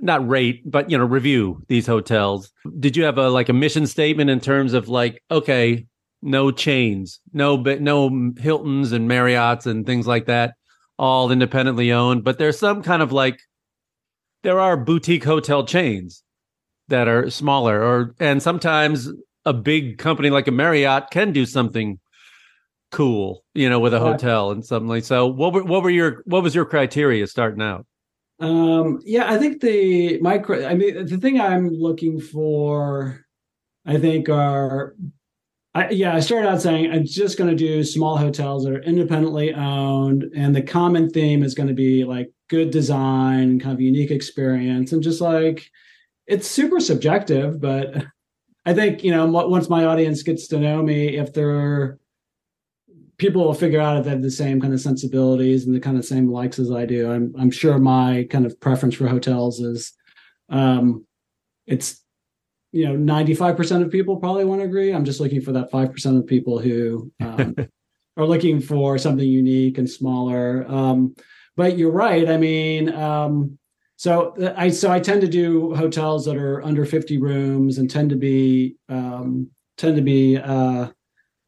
Not rate, but you know, review these hotels. Did you have a like a mission statement in terms of like, okay, no chains, no no Hiltons and Marriotts and things like that, all independently owned, but there's some kind of like there are boutique hotel chains that are smaller or and sometimes a big company like a Marriott can do something cool, you know, with a hotel and something like so. What were what were your what was your criteria starting out? Um, yeah, I think the micro. I mean, the thing I'm looking for, I think, are. I, yeah, I started out saying I'm just going to do small hotels that are independently owned, and the common theme is going to be like good design, kind of unique experience, and just like it's super subjective, but I think you know once my audience gets to know me, if they're people will figure out if they have the same kind of sensibilities and the kind of same likes as I do. I'm I'm sure my kind of preference for hotels is um it's you know 95% of people probably won't agree. I'm just looking for that 5% of people who um, are looking for something unique and smaller. Um but you're right. I mean, um so I so I tend to do hotels that are under 50 rooms and tend to be um tend to be uh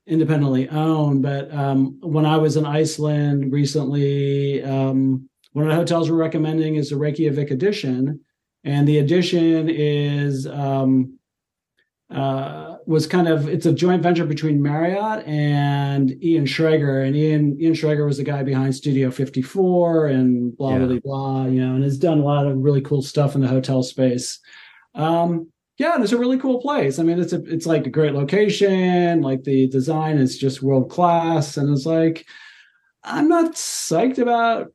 independently owned. But um, when I was in Iceland recently, um, one of the hotels we're recommending is the Reykjavik Edition, and the Edition is um, uh, was kind of it's a joint venture between Marriott and Ian Schrager, and Ian Ian Schrager was the guy behind Studio 54 and blah yeah. blah blah, you know, and has done a lot of really cool stuff in the hotel space. Um, yeah, and it's a really cool place. I mean, it's a it's like a great location. Like the design is just world class, and it's like I'm not psyched about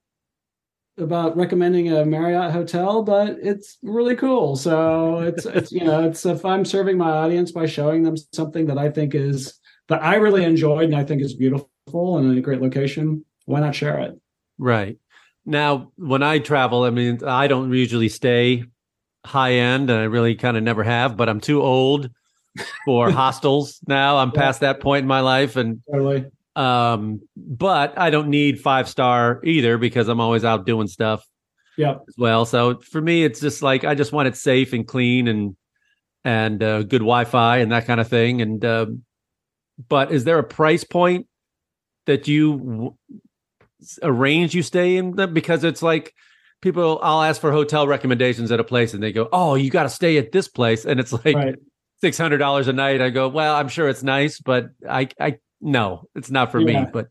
about recommending a Marriott hotel, but it's really cool. So it's it's you know it's if I'm serving my audience by showing them something that I think is that I really enjoyed and I think is beautiful and a great location, why not share it? Right. Now, when I travel, I mean, I don't usually stay high end, and I really kind of never have. But I'm too old for hostels now. I'm yeah. past that point in my life, and totally. Um, but I don't need five star either because I'm always out doing stuff. Yeah. As well, so for me, it's just like I just want it safe and clean and and uh, good Wi-Fi and that kind of thing. And uh, but is there a price point that you w- arrange you stay in? Because it's like people I'll ask for hotel recommendations at a place and they go, "Oh, you got to stay at this place." And it's like right. $600 a night. I go, "Well, I'm sure it's nice, but I I no, it's not for yeah. me." But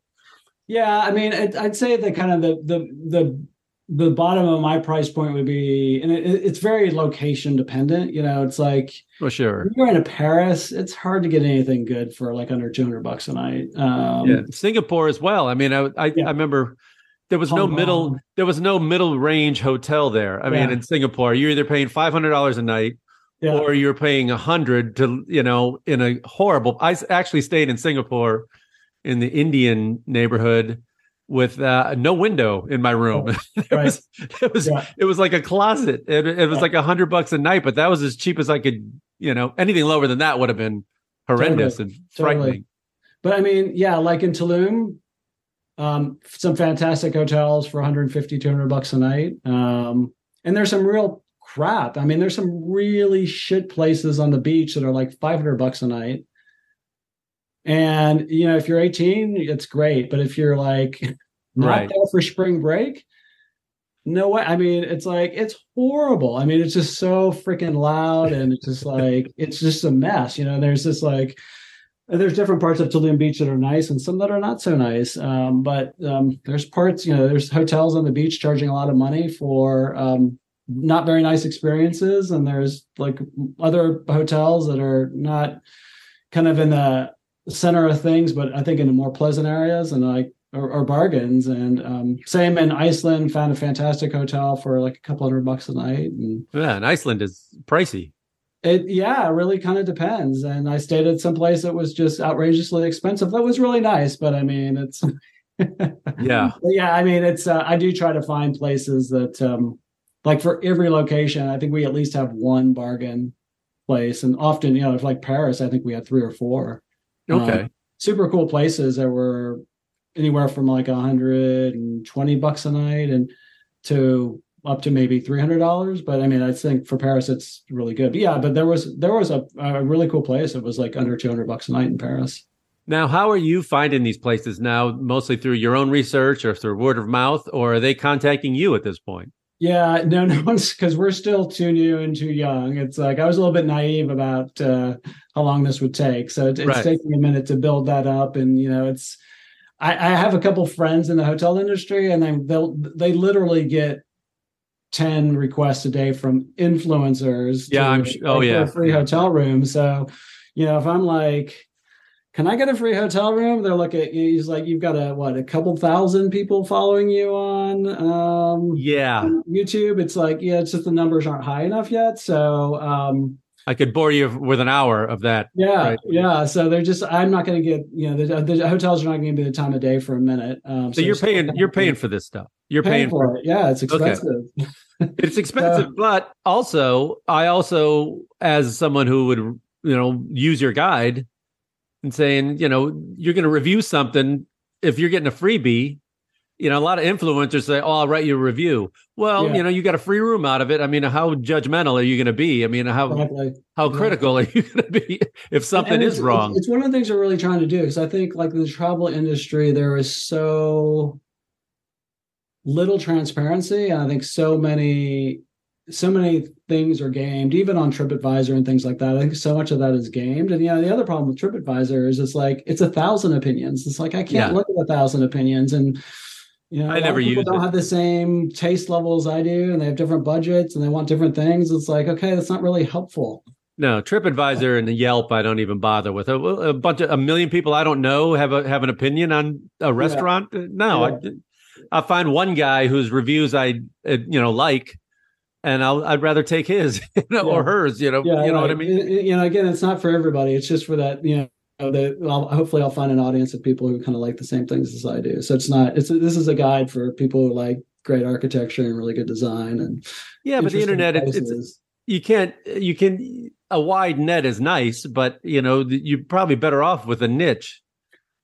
yeah, I mean, it, I'd say that kind of the the the the bottom of my price point would be, and it, it's very location dependent. You know, it's like, for sure, you're in a Paris, it's hard to get anything good for like under 200 bucks a night. Um, yeah, Singapore as well. I mean, I I, yeah. I remember there was Hong no Kong. middle there was no middle range hotel there. I yeah. mean, in Singapore, you're either paying five hundred dollars a night yeah. or you're paying a hundred to you know in a horrible. I actually stayed in Singapore in the Indian neighborhood with uh, no window in my room. Oh, it right. was it was yeah. it was like a closet. It, it was like a hundred bucks a night, but that was as cheap as I could. You know, anything lower than that would have been horrendous totally. and frightening. Totally. But I mean, yeah, like in Tulum, um, some fantastic hotels for 150, 200 bucks a night. Um, and there's some real crap. I mean, there's some really shit places on the beach that are like 500 bucks a night. And, you know, if you're 18, it's great. But if you're like not right. there for spring break, no way. I mean, it's like, it's horrible. I mean, it's just so freaking loud and it's just like, it's just a mess. You know, there's this like, there's different parts of Tulum Beach that are nice and some that are not so nice. Um, but um, there's parts, you know, there's hotels on the beach charging a lot of money for um, not very nice experiences, and there's like other hotels that are not kind of in the center of things, but I think in the more pleasant areas and like or, or bargains. And um, same in Iceland, found a fantastic hotel for like a couple hundred bucks a night. And yeah, and Iceland is pricey. It yeah, it really kind of depends. And I stayed at some place that was just outrageously expensive. That was really nice, but I mean, it's yeah, yeah. I mean, it's uh, I do try to find places that um, like for every location, I think we at least have one bargain place, and often you know, if like Paris, I think we had three or four. Okay, uh, super cool places that were anywhere from like 120 bucks a night and to up to maybe three hundred dollars. But I mean, I think for Paris, it's really good. But yeah, but there was there was a, a really cool place. It was like under two hundred bucks a night in Paris. Now, how are you finding these places now? Mostly through your own research or through word of mouth, or are they contacting you at this point? Yeah, no, no one's because we're still too new and too young. It's like I was a little bit naive about uh, how long this would take. So it's, it's right. taking a minute to build that up, and you know, it's. I, I have a couple friends in the hotel industry, and they they'll they literally get 10 requests a day from influencers yeah to, i'm oh yeah free hotel room so you know if i'm like can I get a free hotel room? They're looking. He's like, you've got a what, a couple thousand people following you on um, yeah YouTube. It's like, yeah, it's just the numbers aren't high enough yet. So um, I could bore you with an hour of that. Yeah, right? yeah. So they're just. I'm not going to get. You know, the, the, hotels are not going to be the time of day for a minute. Um, so, so, you're paying. You're paying for this stuff. You're paying, paying for, it. Yeah, it's expensive. Okay. it's expensive, uh, but also, I also, as someone who would, you know, use your guide and saying, you know, you're going to review something. If you're getting a freebie, you know, a lot of influencers say, "Oh, I'll write you a review." Well, yeah. you know, you got a free room out of it. I mean, how judgmental are you going to be? I mean, how exactly. how critical are you going to be if something is wrong? It's, it's one of the things we're really trying to do because I think, like the travel industry, there is so little transparency, and I think so many so many things are gamed, even on TripAdvisor and things like that. I think so much of that is gamed. And yeah, the other problem with TripAdvisor is it's like it's a thousand opinions. It's like I can't yeah. look at a thousand opinions and you know, I never use don't it. have the same taste levels I do, and they have different budgets, and they want different things. It's like, okay, that's not really helpful. No, TripAdvisor and the Yelp, I don't even bother with. A, a, bunch of a million people I don't know have a have an opinion on a restaurant. Yeah. No, yeah. I, I find one guy whose reviews I uh, you know like, and I'll I'd rather take his you know, yeah. or hers. You know, yeah, you know right. what I mean. You know, again, it's not for everybody. It's just for that you know that I'll, hopefully I'll find an audience of people who kind of like the same things as I do. So it's not it's this is a guide for people who like great architecture and really good design and yeah, but the internet it, it's you can't you can a wide net is nice, but you know you're probably better off with a niche.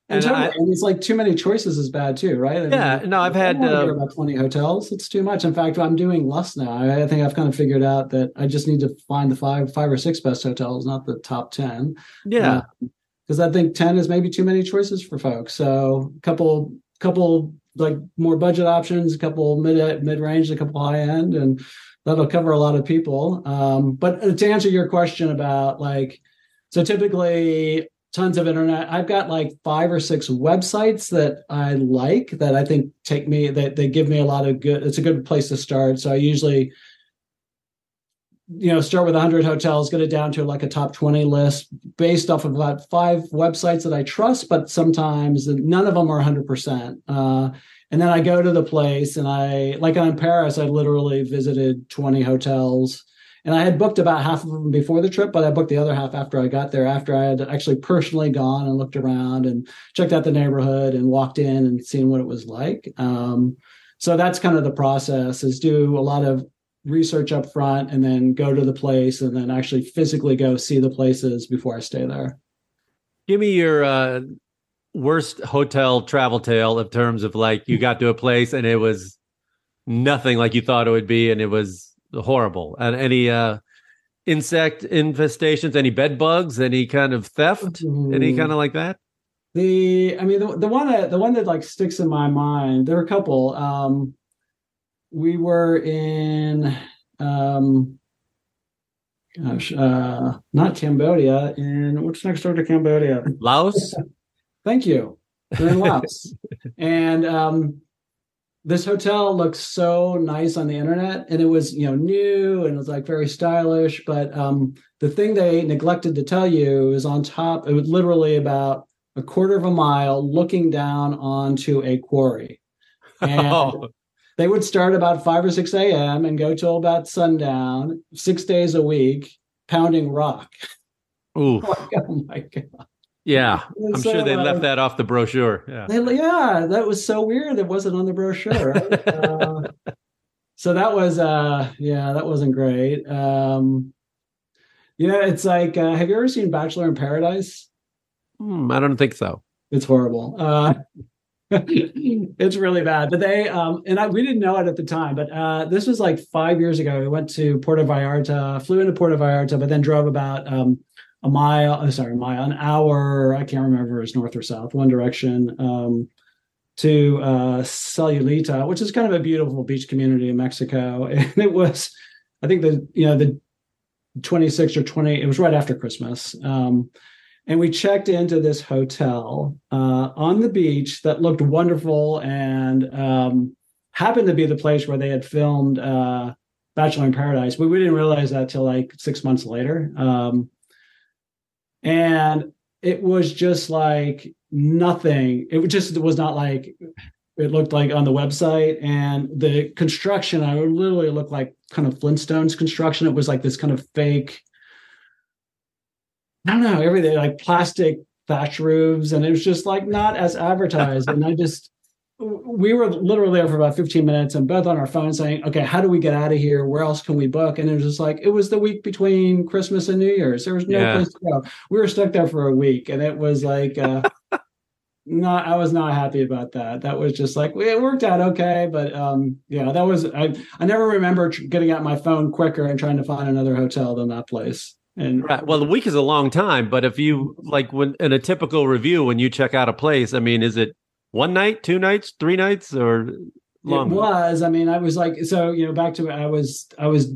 And, and, I, and, it's like too many choices is bad too, right? I yeah, mean, no, I've had uh, about twenty hotels. It's too much. In fact, I'm doing less now. I, think I've kind of figured out that I just need to find the five, five or six best hotels, not the top ten. Yeah, uh, because I think 10 is maybe too many choices for folks. So a couple, couple like more budget options, a couple mid mid range, a couple high end, and that'll cover a lot of people. Um, but to answer your question about like, so typically tons of internet. I've got like five or six websites that I like that I think take me that they give me a lot of good. It's a good place to start. So I usually you know start with 100 hotels get it down to like a top 20 list based off of about five websites that i trust but sometimes none of them are 100% uh, and then i go to the place and i like in paris i literally visited 20 hotels and i had booked about half of them before the trip but i booked the other half after i got there after i had actually personally gone and looked around and checked out the neighborhood and walked in and seen what it was like um, so that's kind of the process is do a lot of research up front and then go to the place and then actually physically go see the places before I stay there. Give me your uh, worst hotel travel tale in terms of like you got to a place and it was nothing like you thought it would be and it was horrible. And any uh, insect infestations, any bed bugs, any kind of theft, mm-hmm. any kind of like that? The I mean the, the one that the one that like sticks in my mind, there are a couple. Um we were in um gosh uh not cambodia in what's next door to cambodia laos thank you we're in laos and um this hotel looks so nice on the internet and it was you know new and it was like very stylish but um the thing they neglected to tell you is on top it was literally about a quarter of a mile looking down onto a quarry and oh they would start about 5 or 6 a.m. and go till about sundown, six days a week, pounding rock. Ooh. oh my God. Yeah, I'm so, sure they uh, left that off the brochure. Yeah. They, yeah, that was so weird. It wasn't on the brochure. Right? uh, so that was, uh, yeah, that wasn't great. Um, yeah, it's like, uh, have you ever seen Bachelor in Paradise? Hmm, I don't think so. It's horrible. Uh, it's really bad. But they um and I, we didn't know it at the time, but uh this was like five years ago. We went to Puerto Vallarta, flew into Puerto Vallarta, but then drove about um a mile, oh, sorry, a mile, an hour, I can't remember is north or south, one direction, um, to uh Sayulita, which is kind of a beautiful beach community in Mexico. And it was, I think the you know, the 26 or 20, it was right after Christmas. Um and we checked into this hotel uh, on the beach that looked wonderful and um, happened to be the place where they had filmed uh, Bachelor in Paradise. But we didn't realize that till like six months later. Um, and it was just like nothing. It just was not like it looked like on the website. And the construction i would literally looked like kind of flintstones construction. It was like this kind of fake i don't know everything like plastic thatch roofs. And it was just like not as advertised. And i just we were literally there for about 15 minutes and both on our phone saying okay how do we get out of here? Where else can we book? And it was just like it was the week between christmas and new year's. There was no Yeah. place to go. We were stuck there for a week and it was like uh not i was not happy about that. That was just like it worked out okay but um yeah that was i i never remember tr- getting out my phone quicker and trying to find another hotel than that place. And Right. Well, the week is a long time, but if you like when in a typical review when you check out a place, I mean, is it one night, two nights, three nights, or long? It was. I mean, I was like, so you know, back to I was, I was,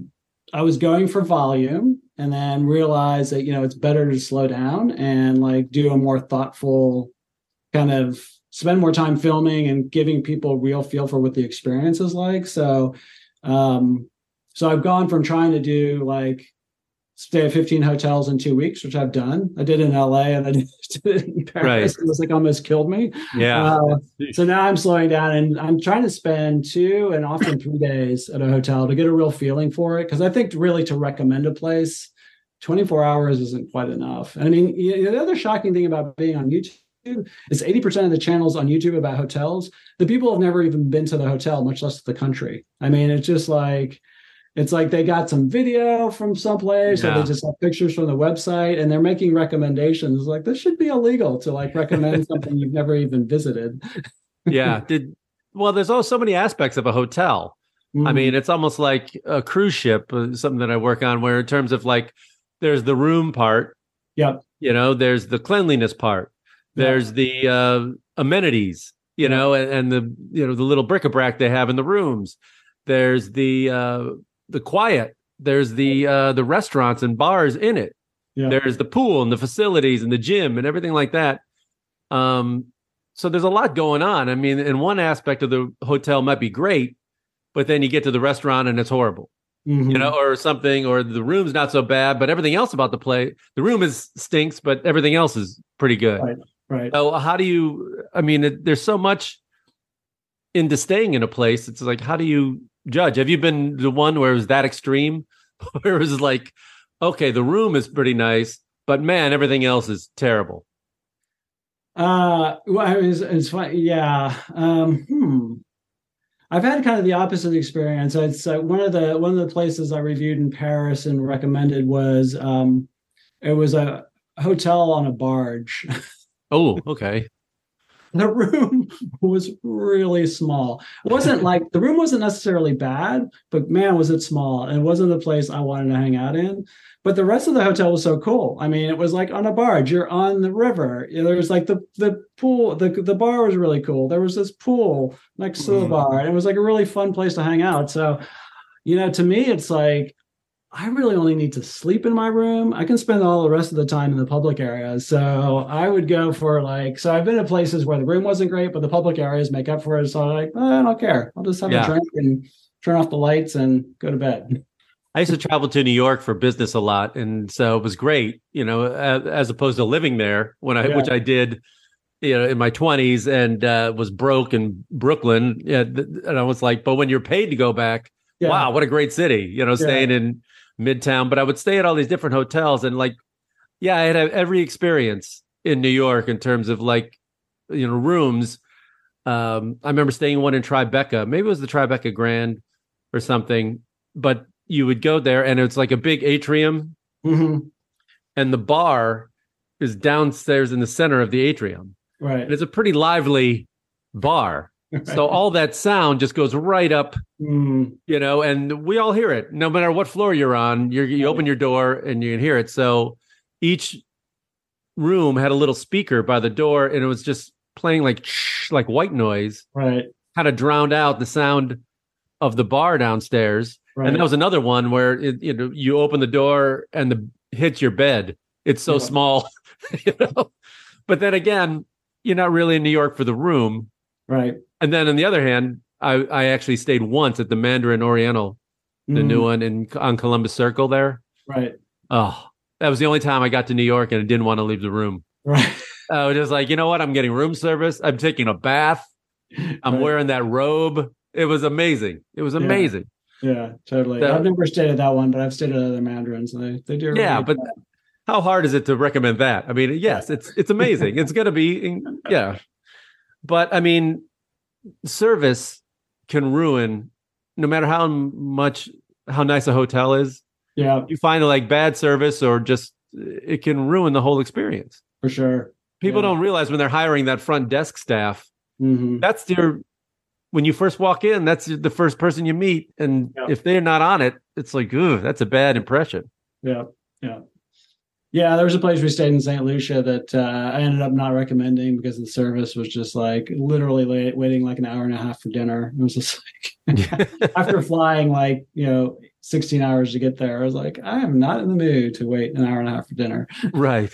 I was going for volume, and then realized that you know it's better to slow down and like do a more thoughtful kind of spend more time filming and giving people a real feel for what the experience is like. So, um, so I've gone from trying to do like stay at 15 hotels in two weeks, which I've done. I did in LA and I did in Paris. It was like almost killed me. Yeah. Uh, so now I'm slowing down and I'm trying to spend two and often three days at a hotel to get a real feeling for it. Because I think really to recommend a place, 24 hours isn't quite enough. And I mean, you know, the other shocking thing about being on YouTube is 80% of the channels on YouTube about hotels, the people have never even been to the hotel, much less the country. I mean, it's just like, it's like they got some video from someplace or they just have pictures from the website and they're making recommendations like this should be illegal to like recommend something you've never even visited yeah. Did well. There's also so many aspects of a hotel. I Mm-hmm. mean, it's almost like a cruise ship, uh, something that I work on, where in terms of like, there's the room part. Yep. You know, there's the cleanliness part. Yeah. There's the uh, amenities. You Yeah. know, and, and the you know the little bric-a-brac they have in the rooms. There's the uh, the quiet. There's the uh, the restaurants and bars in it. Yeah. There's the pool and the facilities and the gym and everything like that. Um, so there's a lot going on. I mean, in one aspect of the hotel might be great, but then you get to the restaurant and it's horrible, Mhm. you know, or something, or the room's not so bad, but everything else about the play, the room is stinks, but everything else is pretty good. Right. right So how do you? I mean, it, there's so much into staying in a place. It's like, how do you judge? Have you been the one where it was that extreme, where it was like, okay, the room is pretty nice, but man, everything else is terrible. uh well I mean, it's, fine yeah um hmm I've had kind of the opposite experience. It's uh, one of the one of the places I reviewed in Paris and recommended was um, it was a hotel on a barge. Oh, okay. The room was really small. It wasn't like the room wasn't necessarily bad, but man, was it small. And it wasn't the place I wanted to hang out in. But the rest of the hotel was so cool. I mean, it was like on a barge. You're on the river. There was like the the pool. The the bar was really cool. There was this pool next to the Mhm. bar, and it was like a really fun place to hang out. So, you know, to me, it's like I really only need to sleep in my room. I can spend all the rest of the time in the public areas. So I would go for like, so I've been to places where the room wasn't great, but the public areas make up for it. So I'm like, oh, I don't care. I'll just have Yeah. a drink and turn off the lights and go to bed. I used to travel to New York for business a lot, and so it was great, you know, as, as opposed to living there when I, Yeah. which I did, you know, in my twenties and uh, was broke in Brooklyn, yeah, and I was like, but when you're paid to go back, Yeah. wow, what a great city, you know, staying in Midtown. But I would stay at all these different hotels, and like, yeah, I had every experience in New York in terms of like, you know, rooms. Um, I remember staying one in Tribeca, maybe it was the Tribeca Grand or something, but you would go there and it's like a big atrium Mhm. and the bar is downstairs in the center of the atrium. Right. And it's a pretty lively bar. So all that sound just goes right up, Mm, you know, and we all hear it. No matter what floor you're on, you're, you open your door and you can hear it. So each room had a little speaker by the door and it was just playing like like white noise, right. kind of drowned out the sound of the bar downstairs. Right. And that was another one where it, you know you open the door and the hits your bed. It's so Yeah. small, you know. But then again, you're not really in New York for the room. right. And then on the other hand, I, I actually stayed once at the Mandarin Oriental, the Mm, new one in on Columbus Circle there. Right. Oh, that was the only time I got to New York and I didn't want to leave the room. Right. I was just like, you know what? I'm getting room service. I'm taking a bath. I'm Right. wearing that robe. It was amazing. It was amazing. Yeah, totally. So- I've never stayed at that one, but I've stayed at other mandarins, and they they do. really Yeah, but job. how hard is it to recommend that? I mean, yes, it's it's amazing. it's going to be yeah. But I mean, service can ruin no matter how much how nice a hotel is. yeah, You find like bad service or just it can ruin the whole experience. for sure. People Yeah. don't realize when they're hiring that front desk staff, hmm that's your when you first walk in, that's the first person you meet and Yeah. if they're not on it, it's like, ooh, that's a bad impression. Yeah, yeah, yeah. There was a place we stayed in St. Lucia that uh, I ended up not recommending because the service was just like literally late, waiting like an hour and a half for dinner. It was just like after flying like you know 16 hours to get there, I was like, I am not in the mood to wait an hour and a half for dinner. Right.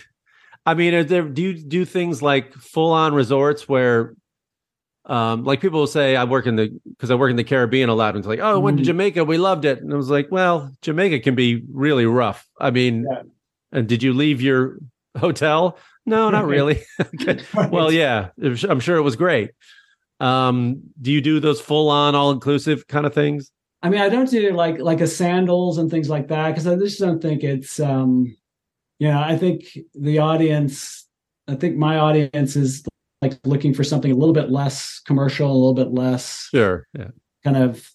I mean, are there, do you do things like full on resorts where, um, like people will say, I work in the because I work in the Caribbean a lot, and it's like, oh, I went to Mhm. Jamaica, we loved it, and I was like, well, Jamaica can be really rough. I mean, Yeah. And did you leave your hotel? No, not really. okay. Well, yeah, I'm sure it was great. Um, do you do those full on all inclusive kind of things? I mean, I don't do like like a sandals and things like that because I just don't think it's um you know, I think the audience I think my audience is like looking for something a little bit less commercial, a little bit less Sure. Yeah. kind of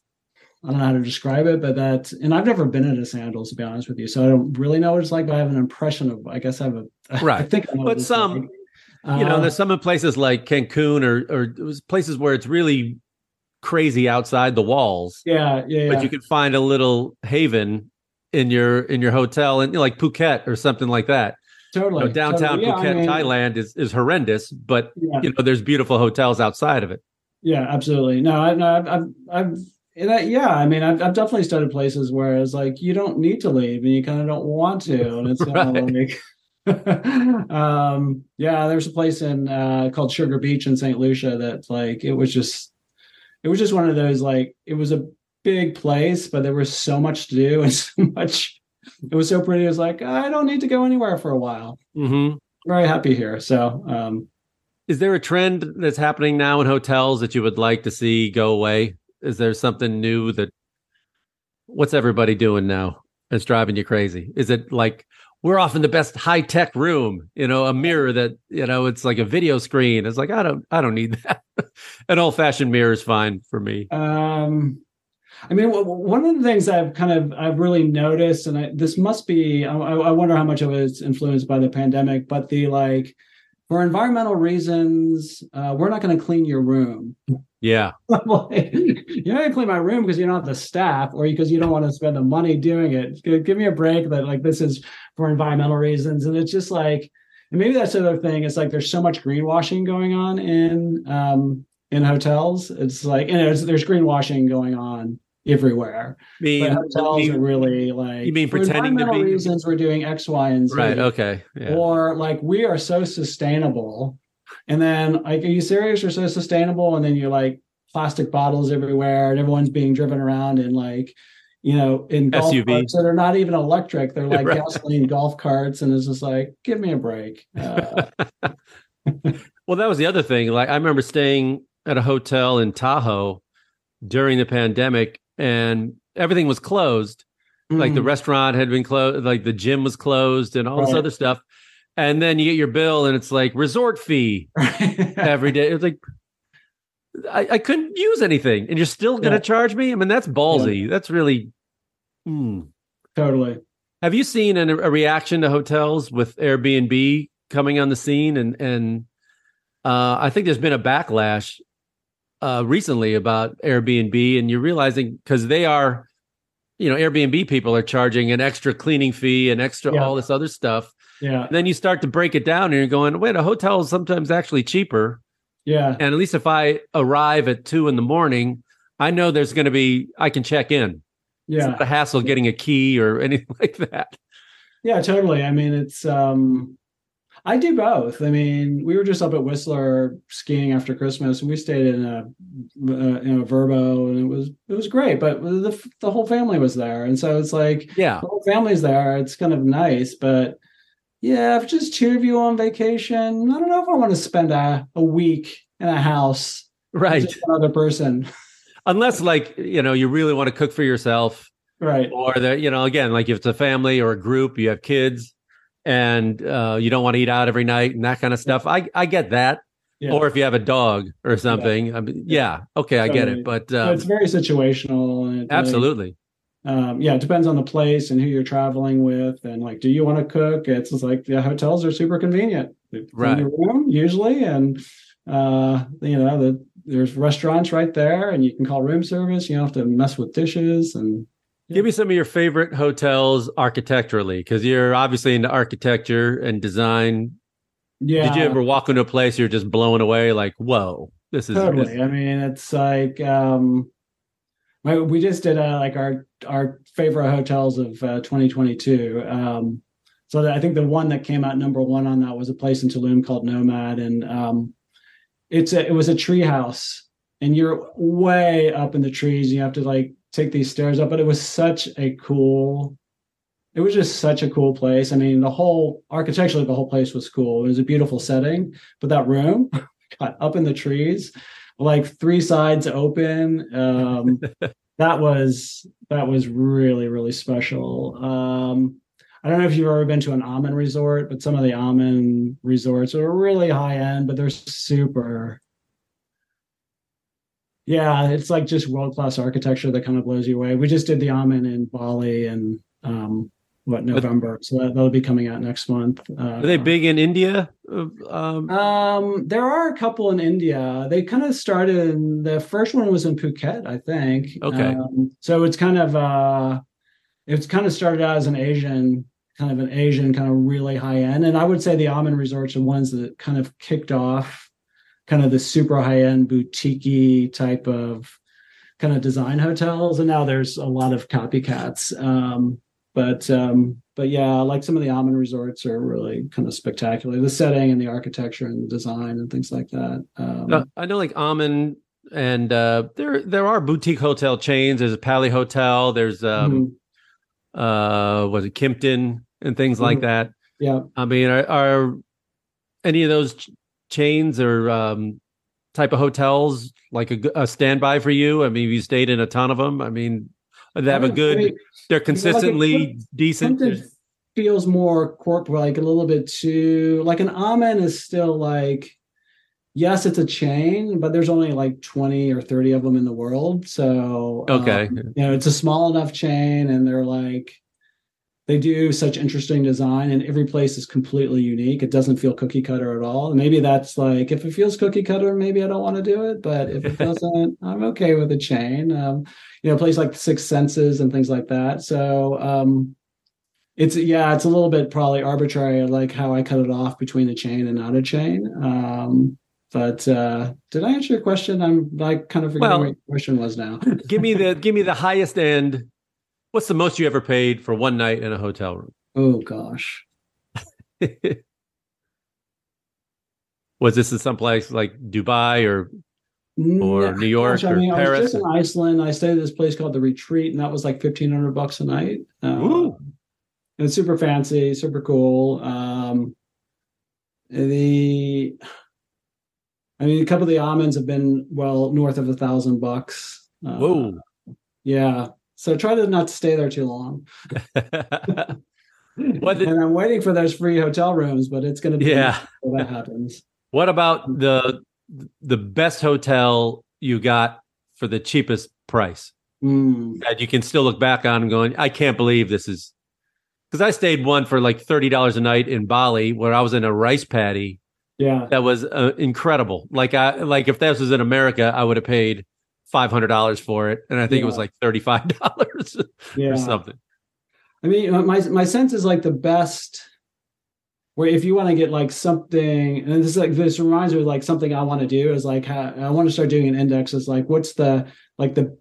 I don't know how to describe it, but that and I've never been in a sandals to be honest with you. So I don't really know what it's like, but I have an impression of I guess I have a I Right. think I know But some, like. you know, Uh, there's some in places like Cancun or or places where it's really crazy outside the walls, yeah, yeah, yeah. but you can find a little haven in your in your hotel and you know, like Phuket or something like that. You totally know, downtown totally. Yeah, I Phuket, mean, Thailand is is horrendous, but yeah. you know, there's beautiful hotels outside of it. Yeah, absolutely. No, I, no, I've, I've, I've and I, yeah, I mean, I've, I've definitely studied places where it's like you don't need to leave and you kind of don't want to, and it's kind of like, um, yeah, there's a place in uh, called Sugar Beach in St. Lucia that like it was just, it was just one of those like it was a big place, but there was so much to do and so much. It was so pretty. It was like I don't need to go anywhere for a while. hmm Very happy here. So, um, Is there a trend that's happening now in hotels that you would like to see go away? Is there something new that what's everybody doing now that's driving you crazy? Is it like we're off in the best high tech room, you know, a mirror that, you know, it's like a video screen. It's like I don't I don't need that. An old fashioned mirror is fine for me. Um, I mean, one of the things I've kind of I've really noticed, and I, this must be I, I wonder how much of it is influenced by the pandemic, but the like for environmental reasons, uh, we're not going to clean your room. Yeah. I'm like, you're not to clean my room because you don't have the staff, or because you don't want to spend the money doing it. Give me a break. That like this is for environmental reasons, and it's just like, and maybe that's the other thing. It's like there's so much greenwashing going on in um, in hotels. It's like, and there's there's greenwashing going on everywhere. Mean, But hotels you- are really like you mean for pretending to environmental be- reasons we're doing X, Y, and Z. right, okay. Yeah. Or like we are so sustainable, and then like, are you serious? You're so sustainable, and then you're like plastic bottles everywhere, and everyone's being driven around in like, you know, in golf SUV. carts that are not even electric. They're like Right. gasoline golf carts, and it's just like, give me a break. Uh, Well, that was the other thing. Like I remember staying at a hotel in Tahoe during the pandemic and everything was closed. Like the mm, restaurant had been closed, like the gym was closed and all this other stuff. And then you get your bill and it's like resort fee every day. It's like I, I couldn't use anything and you're still going to Yeah. charge me? I mean, that's ballsy. That's really Hmm. totally. Have you seen an, a reaction to hotels with Airbnb coming on the scene? And and uh, I think there's been a backlash uh, recently about Airbnb, and you're realizing because they are, you know, Airbnb people are charging an extra cleaning fee and extra Yeah. all this other stuff. Yeah, And then you start to break it down, and you're going, wait, a hotel is sometimes actually cheaper. yeah, And at least if I arrive at two in the morning, I know there's going to be I can check in. It's yeah. not a hassle getting a key or anything like that. Yeah, totally. I mean, it's um I do both. I mean, we were just up at Whistler skiing after Christmas, and we stayed in a uh, in a Vrbo, and it was it was great. But the the whole family was there, and so it's like Yeah. the whole family's there. It's kind of nice, but yeah, if just two of you on vacation, I don't know if I want to spend a, a week in a house. with Right. Another person. Unless like, you know, you really want to cook for yourself Right. or that, you know, again, like if it's a family or a group, you have kids and uh, you don't want to eat out every night and that kind of stuff. I, I get that. Yeah. Or if you have a dog or something. I mean, yeah. Okay. I get it. But um, it's very situational. It really- absolutely. Um, yeah, it depends on the place and who you're traveling with, and like, do you want to cook? It's just like the hotels are super convenient, It's in Right. your room usually, and uh, you know, the, there's restaurants right there, and you can call room service. You don't have to mess with dishes, and Give me some of your favorite hotels architecturally, because you're obviously into architecture and design. yeah, Did you ever walk into a place you're just blown away, like, whoa, this is totally. this- I mean, it's like um, we just did uh, like our our favorite hotels of uh, 2022. Um, so I think the one that came out number one on that was a place in Tulum called Nomad, and um, it's a, it was a tree house, and you're way up in the trees. You have to like take these stairs up, but it was such a cool. It was just such a cool place. I mean, the whole architecturally, the whole place was cool. It was a beautiful setting, but that room up in the trees, like three sides open. Um, that was that was really really special. Um, I don't know if you've ever been to an Aman resort, but some of the Aman resorts are really high end, but they're super. Yeah, it's like just world class architecture that kind of blows you away. We just did the Aman in Bali and um, what November, so that, that'll be coming out next month. Uh, Are they big in India? Uh, Um, um, there are a couple in India. They kind of started. In, the first one was in Phuket, I think. Okay. Um, so it's kind of uh, it's kind of started out as an Asian, kind of an Asian, kind of really high end. And I would say the Aman resorts are ones that kind of kicked off, kind of the super high end boutique type of kind of design hotels. And now there's a lot of copycats. Um, but um, but yeah, like some of the Aman resorts are really kind of spectacular. The setting and the architecture and the design and things like that. Um, uh, I know, like Aman, and uh, there there are boutique hotel chains. There's a Pali Hotel. There's um, uh, was it Kimpton and things like Mhm. that. yeah, I mean, are, are any of those ch- chains or um, type of hotels like a standby for you? I mean, you stayed in a ton of them. I mean, they have a good. They're like a consistently decent. Feels more corporate, like a little bit too like an Aman is still like yes, it's a chain, but there's only like 20 or 30 of them in the world. So Okay. um, you know, it's a small enough chain and they're like they do such interesting design and every place is completely unique. It doesn't feel cookie cutter at all. Maybe that's like if it feels cookie cutter, maybe I don't want to do it. But if it doesn't, I'm okay with a chain. Um, you know, a place like Six Senses and things like that. So um it's yeah, it's a little bit probably arbitrary, like how I cut it off between a chain and not a chain. Um, but uh, did I answer your question? I'm like kind of forgetting Well- what your question was now. give me the give me the highest end. What's the most you ever paid for one night in a hotel room? oh gosh, Was this in some place like Dubai or Or No, New York gosh, I or mean, I Paris? was just in Iceland. I stayed at this place called the Retreat, and that was like fifteen hundred bucks a night. Ooh. and it's super fancy, super cool. Um, the, I mean, a couple of the Amans have been well north of a thousand bucks. Uh, Whoa. Yeah. So try to not to stay there too long. Did- and I'm waiting for those free hotel rooms, but it's going to be Yeah. that happens. What about the the best hotel you got for the cheapest price Mm. that you can still look back on and going, I can't believe this is because I stayed one for like thirty dollars a night in Bali where I was in a rice paddy Yeah. that was uh, incredible. Like I like if this was in America, I would have paid five hundred dollars for it, and I think it was like thirty five dollars Yeah. or something. I mean, my my sense is like the best. Where if you want to get like something, and this is like this reminds me of like something I want to do is like I want to start doing an index. Is like what's the like the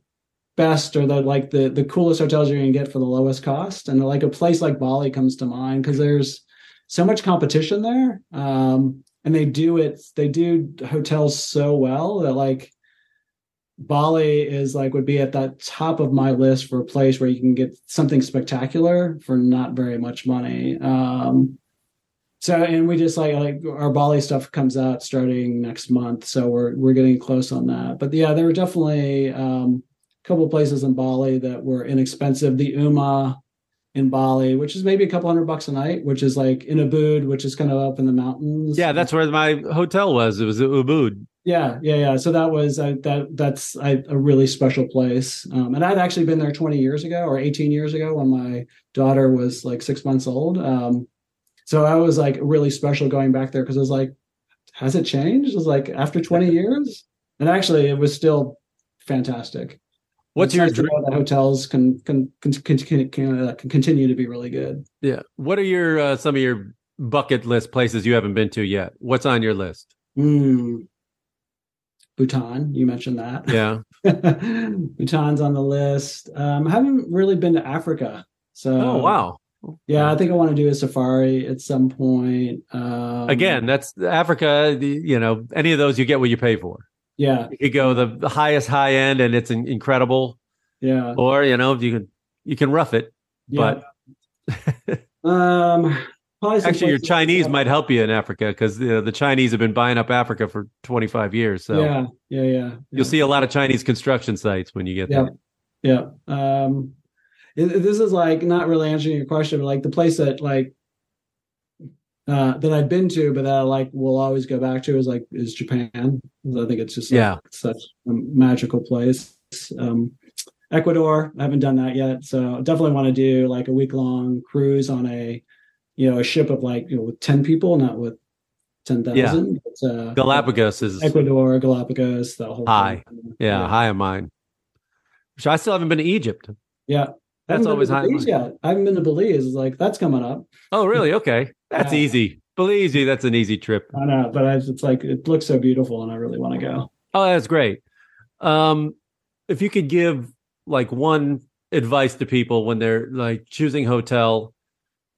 best or the like the the coolest hotels you're gonna get for the lowest cost, and like a place like Bali comes to mind because there's so much competition there, um, and they do it. They do hotels so well that like Bali is like would be at that top of my list for a place where you can get something spectacular for not very much money. Um, so and we just like like our Bali stuff comes out starting next month, so we're we're getting close on that. But yeah, there were definitely um, a couple places in Bali that were inexpensive. The Uma in Bali, which is maybe a couple hundred bucks a night, which is like in Ubud, which is kind of up in the mountains. Yeah, that's where my hotel was. It was at Ubud. Yeah, yeah, yeah. So that was uh, that. That's I, a really special place, um, and I'd actually been there 20 years ago or 18 years ago when my daughter was like six months old. Um, so I was like really special going back there because I was like, has it changed? It was like after 20 years, and actually it was still fantastic. What's It's your nice to that hotels can can can, can, can, can, uh, can continue to be really good. yeah? What are your uh, some of your bucket list places you haven't been to yet? What's on your list? Mm. Bhutan, you mentioned that. Yeah. Bhutan's on the list. Um, I haven't really been to Africa, so oh wow. yeah, I think I want to do a safari at some point. Um, Again, that's Africa. You know, any of those you get what you pay for. Yeah, You could go the, the highest high end, and it's in- incredible. yeah, Or you know, you can you can rough it. yeah. um, probably Actually, your Chinese might help you in Africa because you know, the Chinese have been buying up Africa for 25 years. So Yeah, yeah, yeah. yeah. you'll see a lot of Chinese construction sites when you get Yeah. there. Yeah. Um, it- this is like not really answering your question, but like the place that like uh, that I've been to, but that I like will always go back to is like is Japan. I think it's just like, Yeah. such a magical place. Um, Ecuador, I haven't done that yet, so definitely want to do like a week long cruise on a you know a ship of like you know with ten people, not with ten thousand. Uh, Galapagos is Ecuador, Galapagos, the whole High. thing. yeah, high of mine. Which I still haven't been to Egypt. Yeah. That's always high. Yet. I haven't been to Belize. Like that's coming up. Oh, really? Okay, that's Yeah. easy. Belize, that's an easy trip. I know, but I, it's like it looks so beautiful, and I really want to go. Oh, that's great. Um, if you could give like one advice to people when they're like choosing hotel,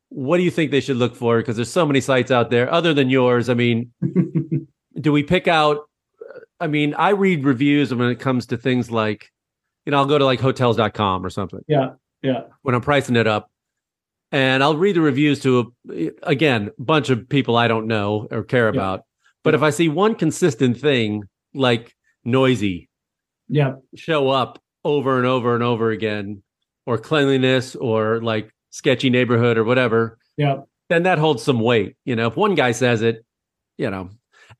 what do you think they should look for? Because there's so many sites out there other than yours. I mean, do we pick out? I mean, I read reviews when it comes to things like, you know, I'll go to like hotels.com or something yeah, yeah, when I'm pricing it up. And I'll read the reviews to a, again, a bunch of people I don't know or care Yeah. about. But if I see one consistent thing like noisy yeah, show up over and over and over again, or cleanliness or like sketchy neighborhood or whatever, yeah, then that holds some weight. You know, if one guy says it, you know,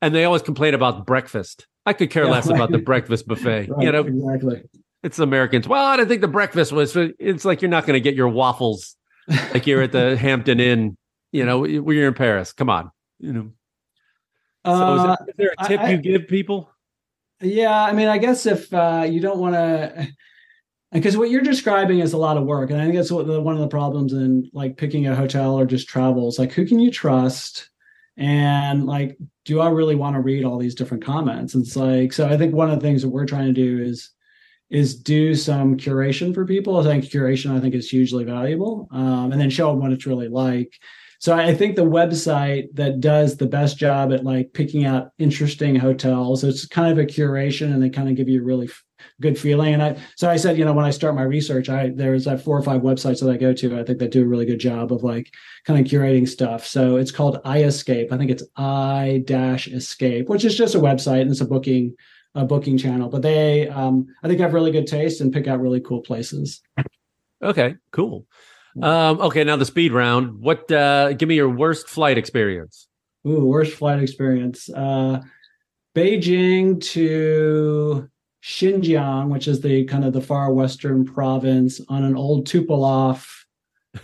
and they always complain about breakfast. I could care Yeah, less about the breakfast buffet. right, You know, exactly. It's Americans. Well, I didn't think the breakfast was. It's like you're not going to get your waffles like you're at the Hampton Inn. You know, when you're in Paris. Come on. You know. So is, Uh, there, is there a tip I- you give people? yeah, I mean, I guess if uh, you don't want to, because what you're describing is a lot of work, and I think that's what the, one of the problems in like picking a hotel or just travels. like who can you trust, and like do I really want to read all these different comments? It's like so. I think one of the things that we're trying to do is is do some curation for people. I think curation I think is hugely valuable, um, and then show them what it's really like. So I think the website that does the best job at like picking out interesting hotels, it's kind of a curation, and they kind of give you a really f- good feeling. And I, so I said, you know, when I start my research, I there's like four or five websites that I go to. I think that do a really good job of like kind of curating stuff. So it's called iEscape. I think it's i dash escape, which is just a website and it's a booking a booking channel. But they, um, I think, have really good taste and pick out really cool places. Okay, cool. Um, okay, now the speed round. What? Uh, give me your worst flight experience. Ooh, worst flight experience. Uh, Beijing to Xinjiang, which is the kind of the far western province, on an old Tupolev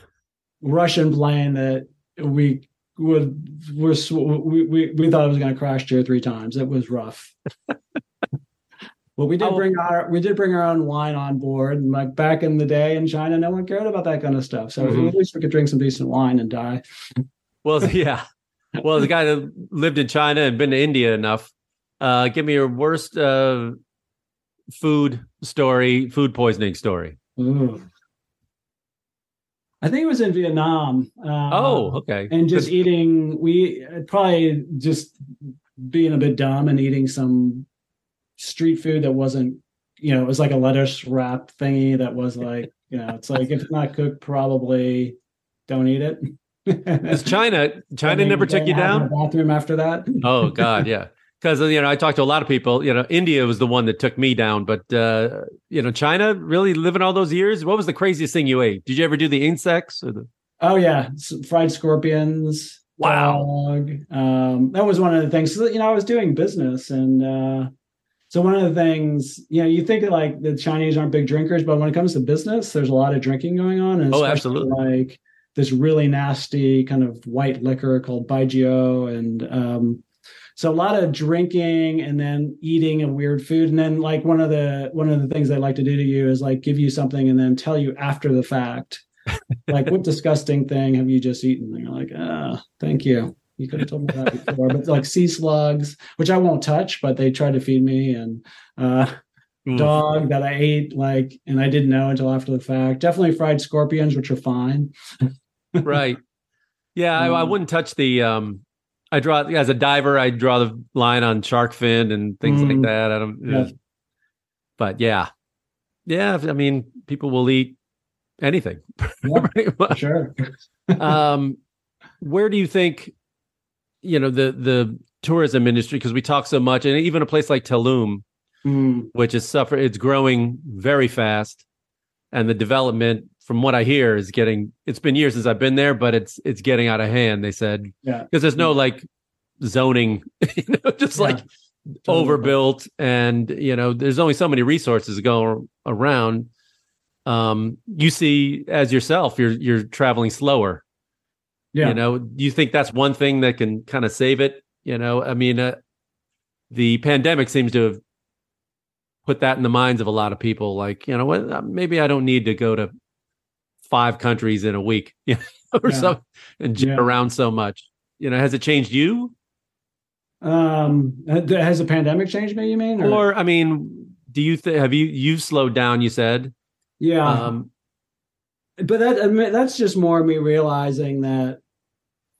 Russian plane that we would we we, we thought it was going to crash two or three times. It was rough. But we did Oh. bring our we did bring our own wine on board. And like back in the day in China, no one cared about that kind of stuff. So Mhm. at least we could drink some decent wine and die. Well, yeah. Well, the guy that lived in China and been to India enough. Uh, give me your worst uh, food story, food poisoning story. Ooh. I think it was in Vietnam. Uh, oh, okay. and just eating. We probably just being a bit dumb and eating some street food that wasn't. You know, it was like a lettuce wrap thingy that was like, you know, it's like if it's not cooked, probably don't eat it. Because China, China never took you down. Bathroom after that. oh God, yeah. Because you know, I talked to a lot of people. You know, India was the one that took me down, but uh, you know, China really living all those years. What was the craziest thing you ate? Did you ever do the insects or the? Oh yeah, fried scorpions. Wow. Dog. Um, that was one of the things. So, you know, I was doing business, and uh, so one of the things, you know, you think that like the Chinese aren't big drinkers, but when it comes to business, there's a lot of drinking going on. And oh, absolutely. Like this really nasty kind of white liquor called Baijiu, and um, so a lot of drinking and then eating a weird food and then like one of the one of the things they like to do to you is like give you something and then tell you after the fact like what disgusting thing have you just eaten and you're like ah thank you you could have told me that before but like sea slugs which i won't touch but they tried to feed me and uh mm. dog that i ate like and i didn't know until after the fact definitely fried scorpions which are fine right yeah um, I, I, wouldn't touch the um I draw as a diver. I draw the line on shark fin and things mm, like that. I don't. Yeah. But yeah, yeah. I mean, people will eat anything. Yeah, sure. um, where do you think, you know, the the tourism industry? Because we talk so much, and even a place like Tulum, mm. which is suffer, it's growing very fast, and the development from what I hear, is getting. It's been years since I've been there, but it's it's getting out of hand. They said, yeah, because there's no like zoning, you know, just yeah. like totally. overbuilt, and you know, there's only so many resources going around. Um, you see, as yourself, you're you're traveling slower. Yeah, you know, you think that's one thing that can kind of save it? You know, I mean, uh, the pandemic seems to have put that in the minds of a lot of people. Like, you know what? Maybe I don't need to go to five countries in a week, you know, or yeah. so, and jump yeah. around so much. You know, has it changed you? Um, has the pandemic changed me? You mean, or, or I mean, do you think have you you've slowed down? You said, yeah. Um, but that I mean, that's just more me realizing that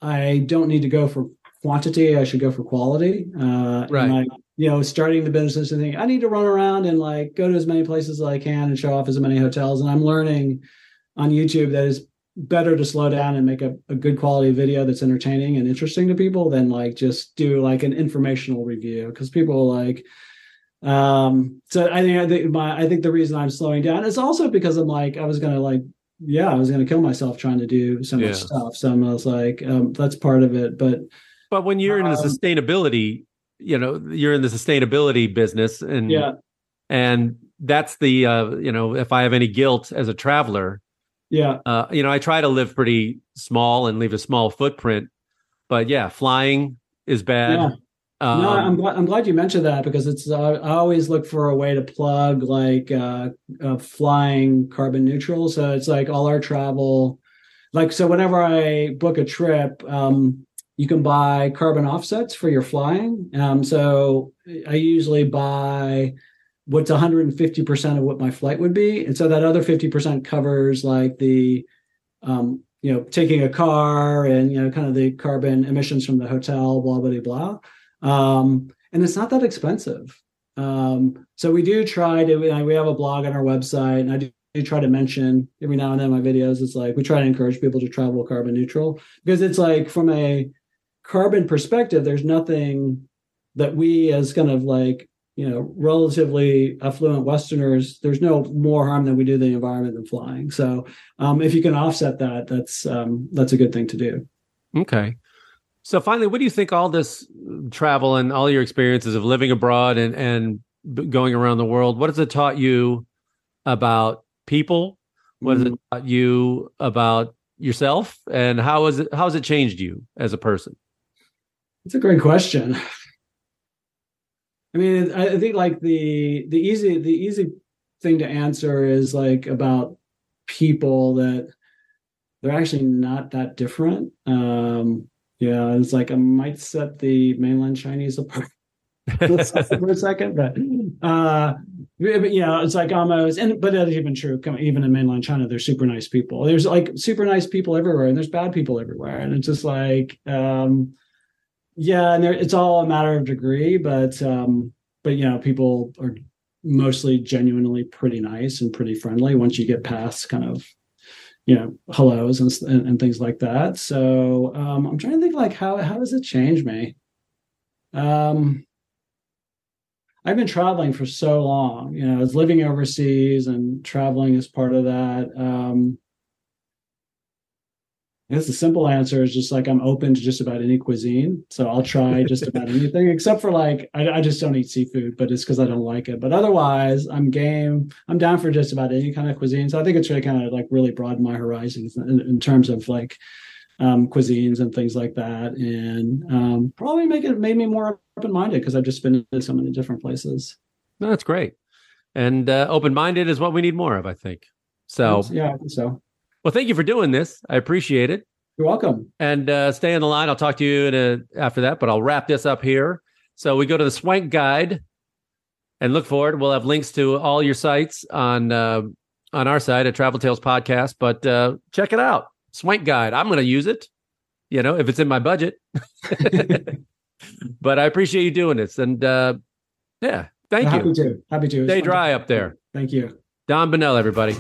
I don't need to go for quantity. I should go for quality. Uh, right. Like, you know, starting the business and think I need to run around and like go to as many places as I can and show off as many hotels. And I'm learning on YouTube that is better to slow down and make a, a good quality video that's entertaining and interesting to people than like just do like an informational review because people like um so i think i think my i think the reason i'm slowing down is also because i'm like i was gonna like yeah i was gonna kill myself trying to do so much yeah. stuff so i was like um that's part of it but but when you're um, in the um, sustainability you know you're in the sustainability business and yeah and that's the uh you know if i have any guilt as a traveler yeah. Uh, you know, I try to live pretty small and leave a small footprint. But yeah, flying is bad. Yeah. Um, no, I'm glad, I'm glad you mentioned that because it's uh, I always look for a way to plug like uh, uh, flying carbon neutral. So it's like all our travel, like so. Whenever I book a trip, um, you can buy carbon offsets for your flying. Um, so I usually buy what's 150% of what my flight would be and so that other 50% covers like the um, you know taking a car and you know kind of the carbon emissions from the hotel blah blah blah um, and it's not that expensive um, so we do try to we have a blog on our website and i do, try to mention every now and then my videos it's like we try to encourage people to travel carbon neutral because it's like from a carbon perspective there's nothing that we as kind of like you know, relatively affluent Westerners, there's no more harm than we do the environment than flying. So um, if you can offset that, that's um, that's a good thing to do. Okay. So finally, what do you think all this travel and all your experiences of living abroad and and going around the world, what has it taught you about people? What has mm-hmm. it taught you about yourself? And how has it how has it changed you as a person? It's a great question. I mean, I think like the the easy the easy thing to answer is like about people that they're actually not that different. Um, yeah, it's like I might set the mainland Chinese apart for a second, but uh, but you know, it's like almost and but that's even true. Even in mainland China, they're super nice people. There's like super nice people everywhere, and there's bad people everywhere, and it's just like um, yeah, and there, it's all a matter of degree, but um, but you know, people are mostly genuinely pretty nice and pretty friendly once you get past kind of you know hellos and, and, and things like that. So um, I'm trying to think like how how does it change me? Um, I've been traveling for so long. You know, I was living overseas and traveling is part of that. Um, I guess the simple answer is just like I'm open to just about any cuisine. So I'll try just about anything, except for like I, I just don't eat seafood, but it's because I don't like it. But otherwise, I'm game. I'm down for just about any kind of cuisine. So I think it's really kind of like really broadened my horizons in, in terms of like um, cuisines and things like that, and um, probably make it made me more open minded because I've just been in so many different places. No, that's great, and uh, open minded is what we need more of, I think. So yeah, I think so. Well, thank you for doing this. I appreciate it. You're welcome. And uh, stay on the line. I'll talk to you a, after that, but I'll wrap this up here. So we go to the Swank Guide and look for it. We'll have links to all your sites on uh, on our side at Travel Tales Podcast. But uh, check it out, Swank Guide. I'm going to use it. You know, if it's in my budget. but I appreciate you doing this, and uh, yeah, thank you. Happy to. Happy to. Stay dry up there. Thank you. Don Bonnell, everybody.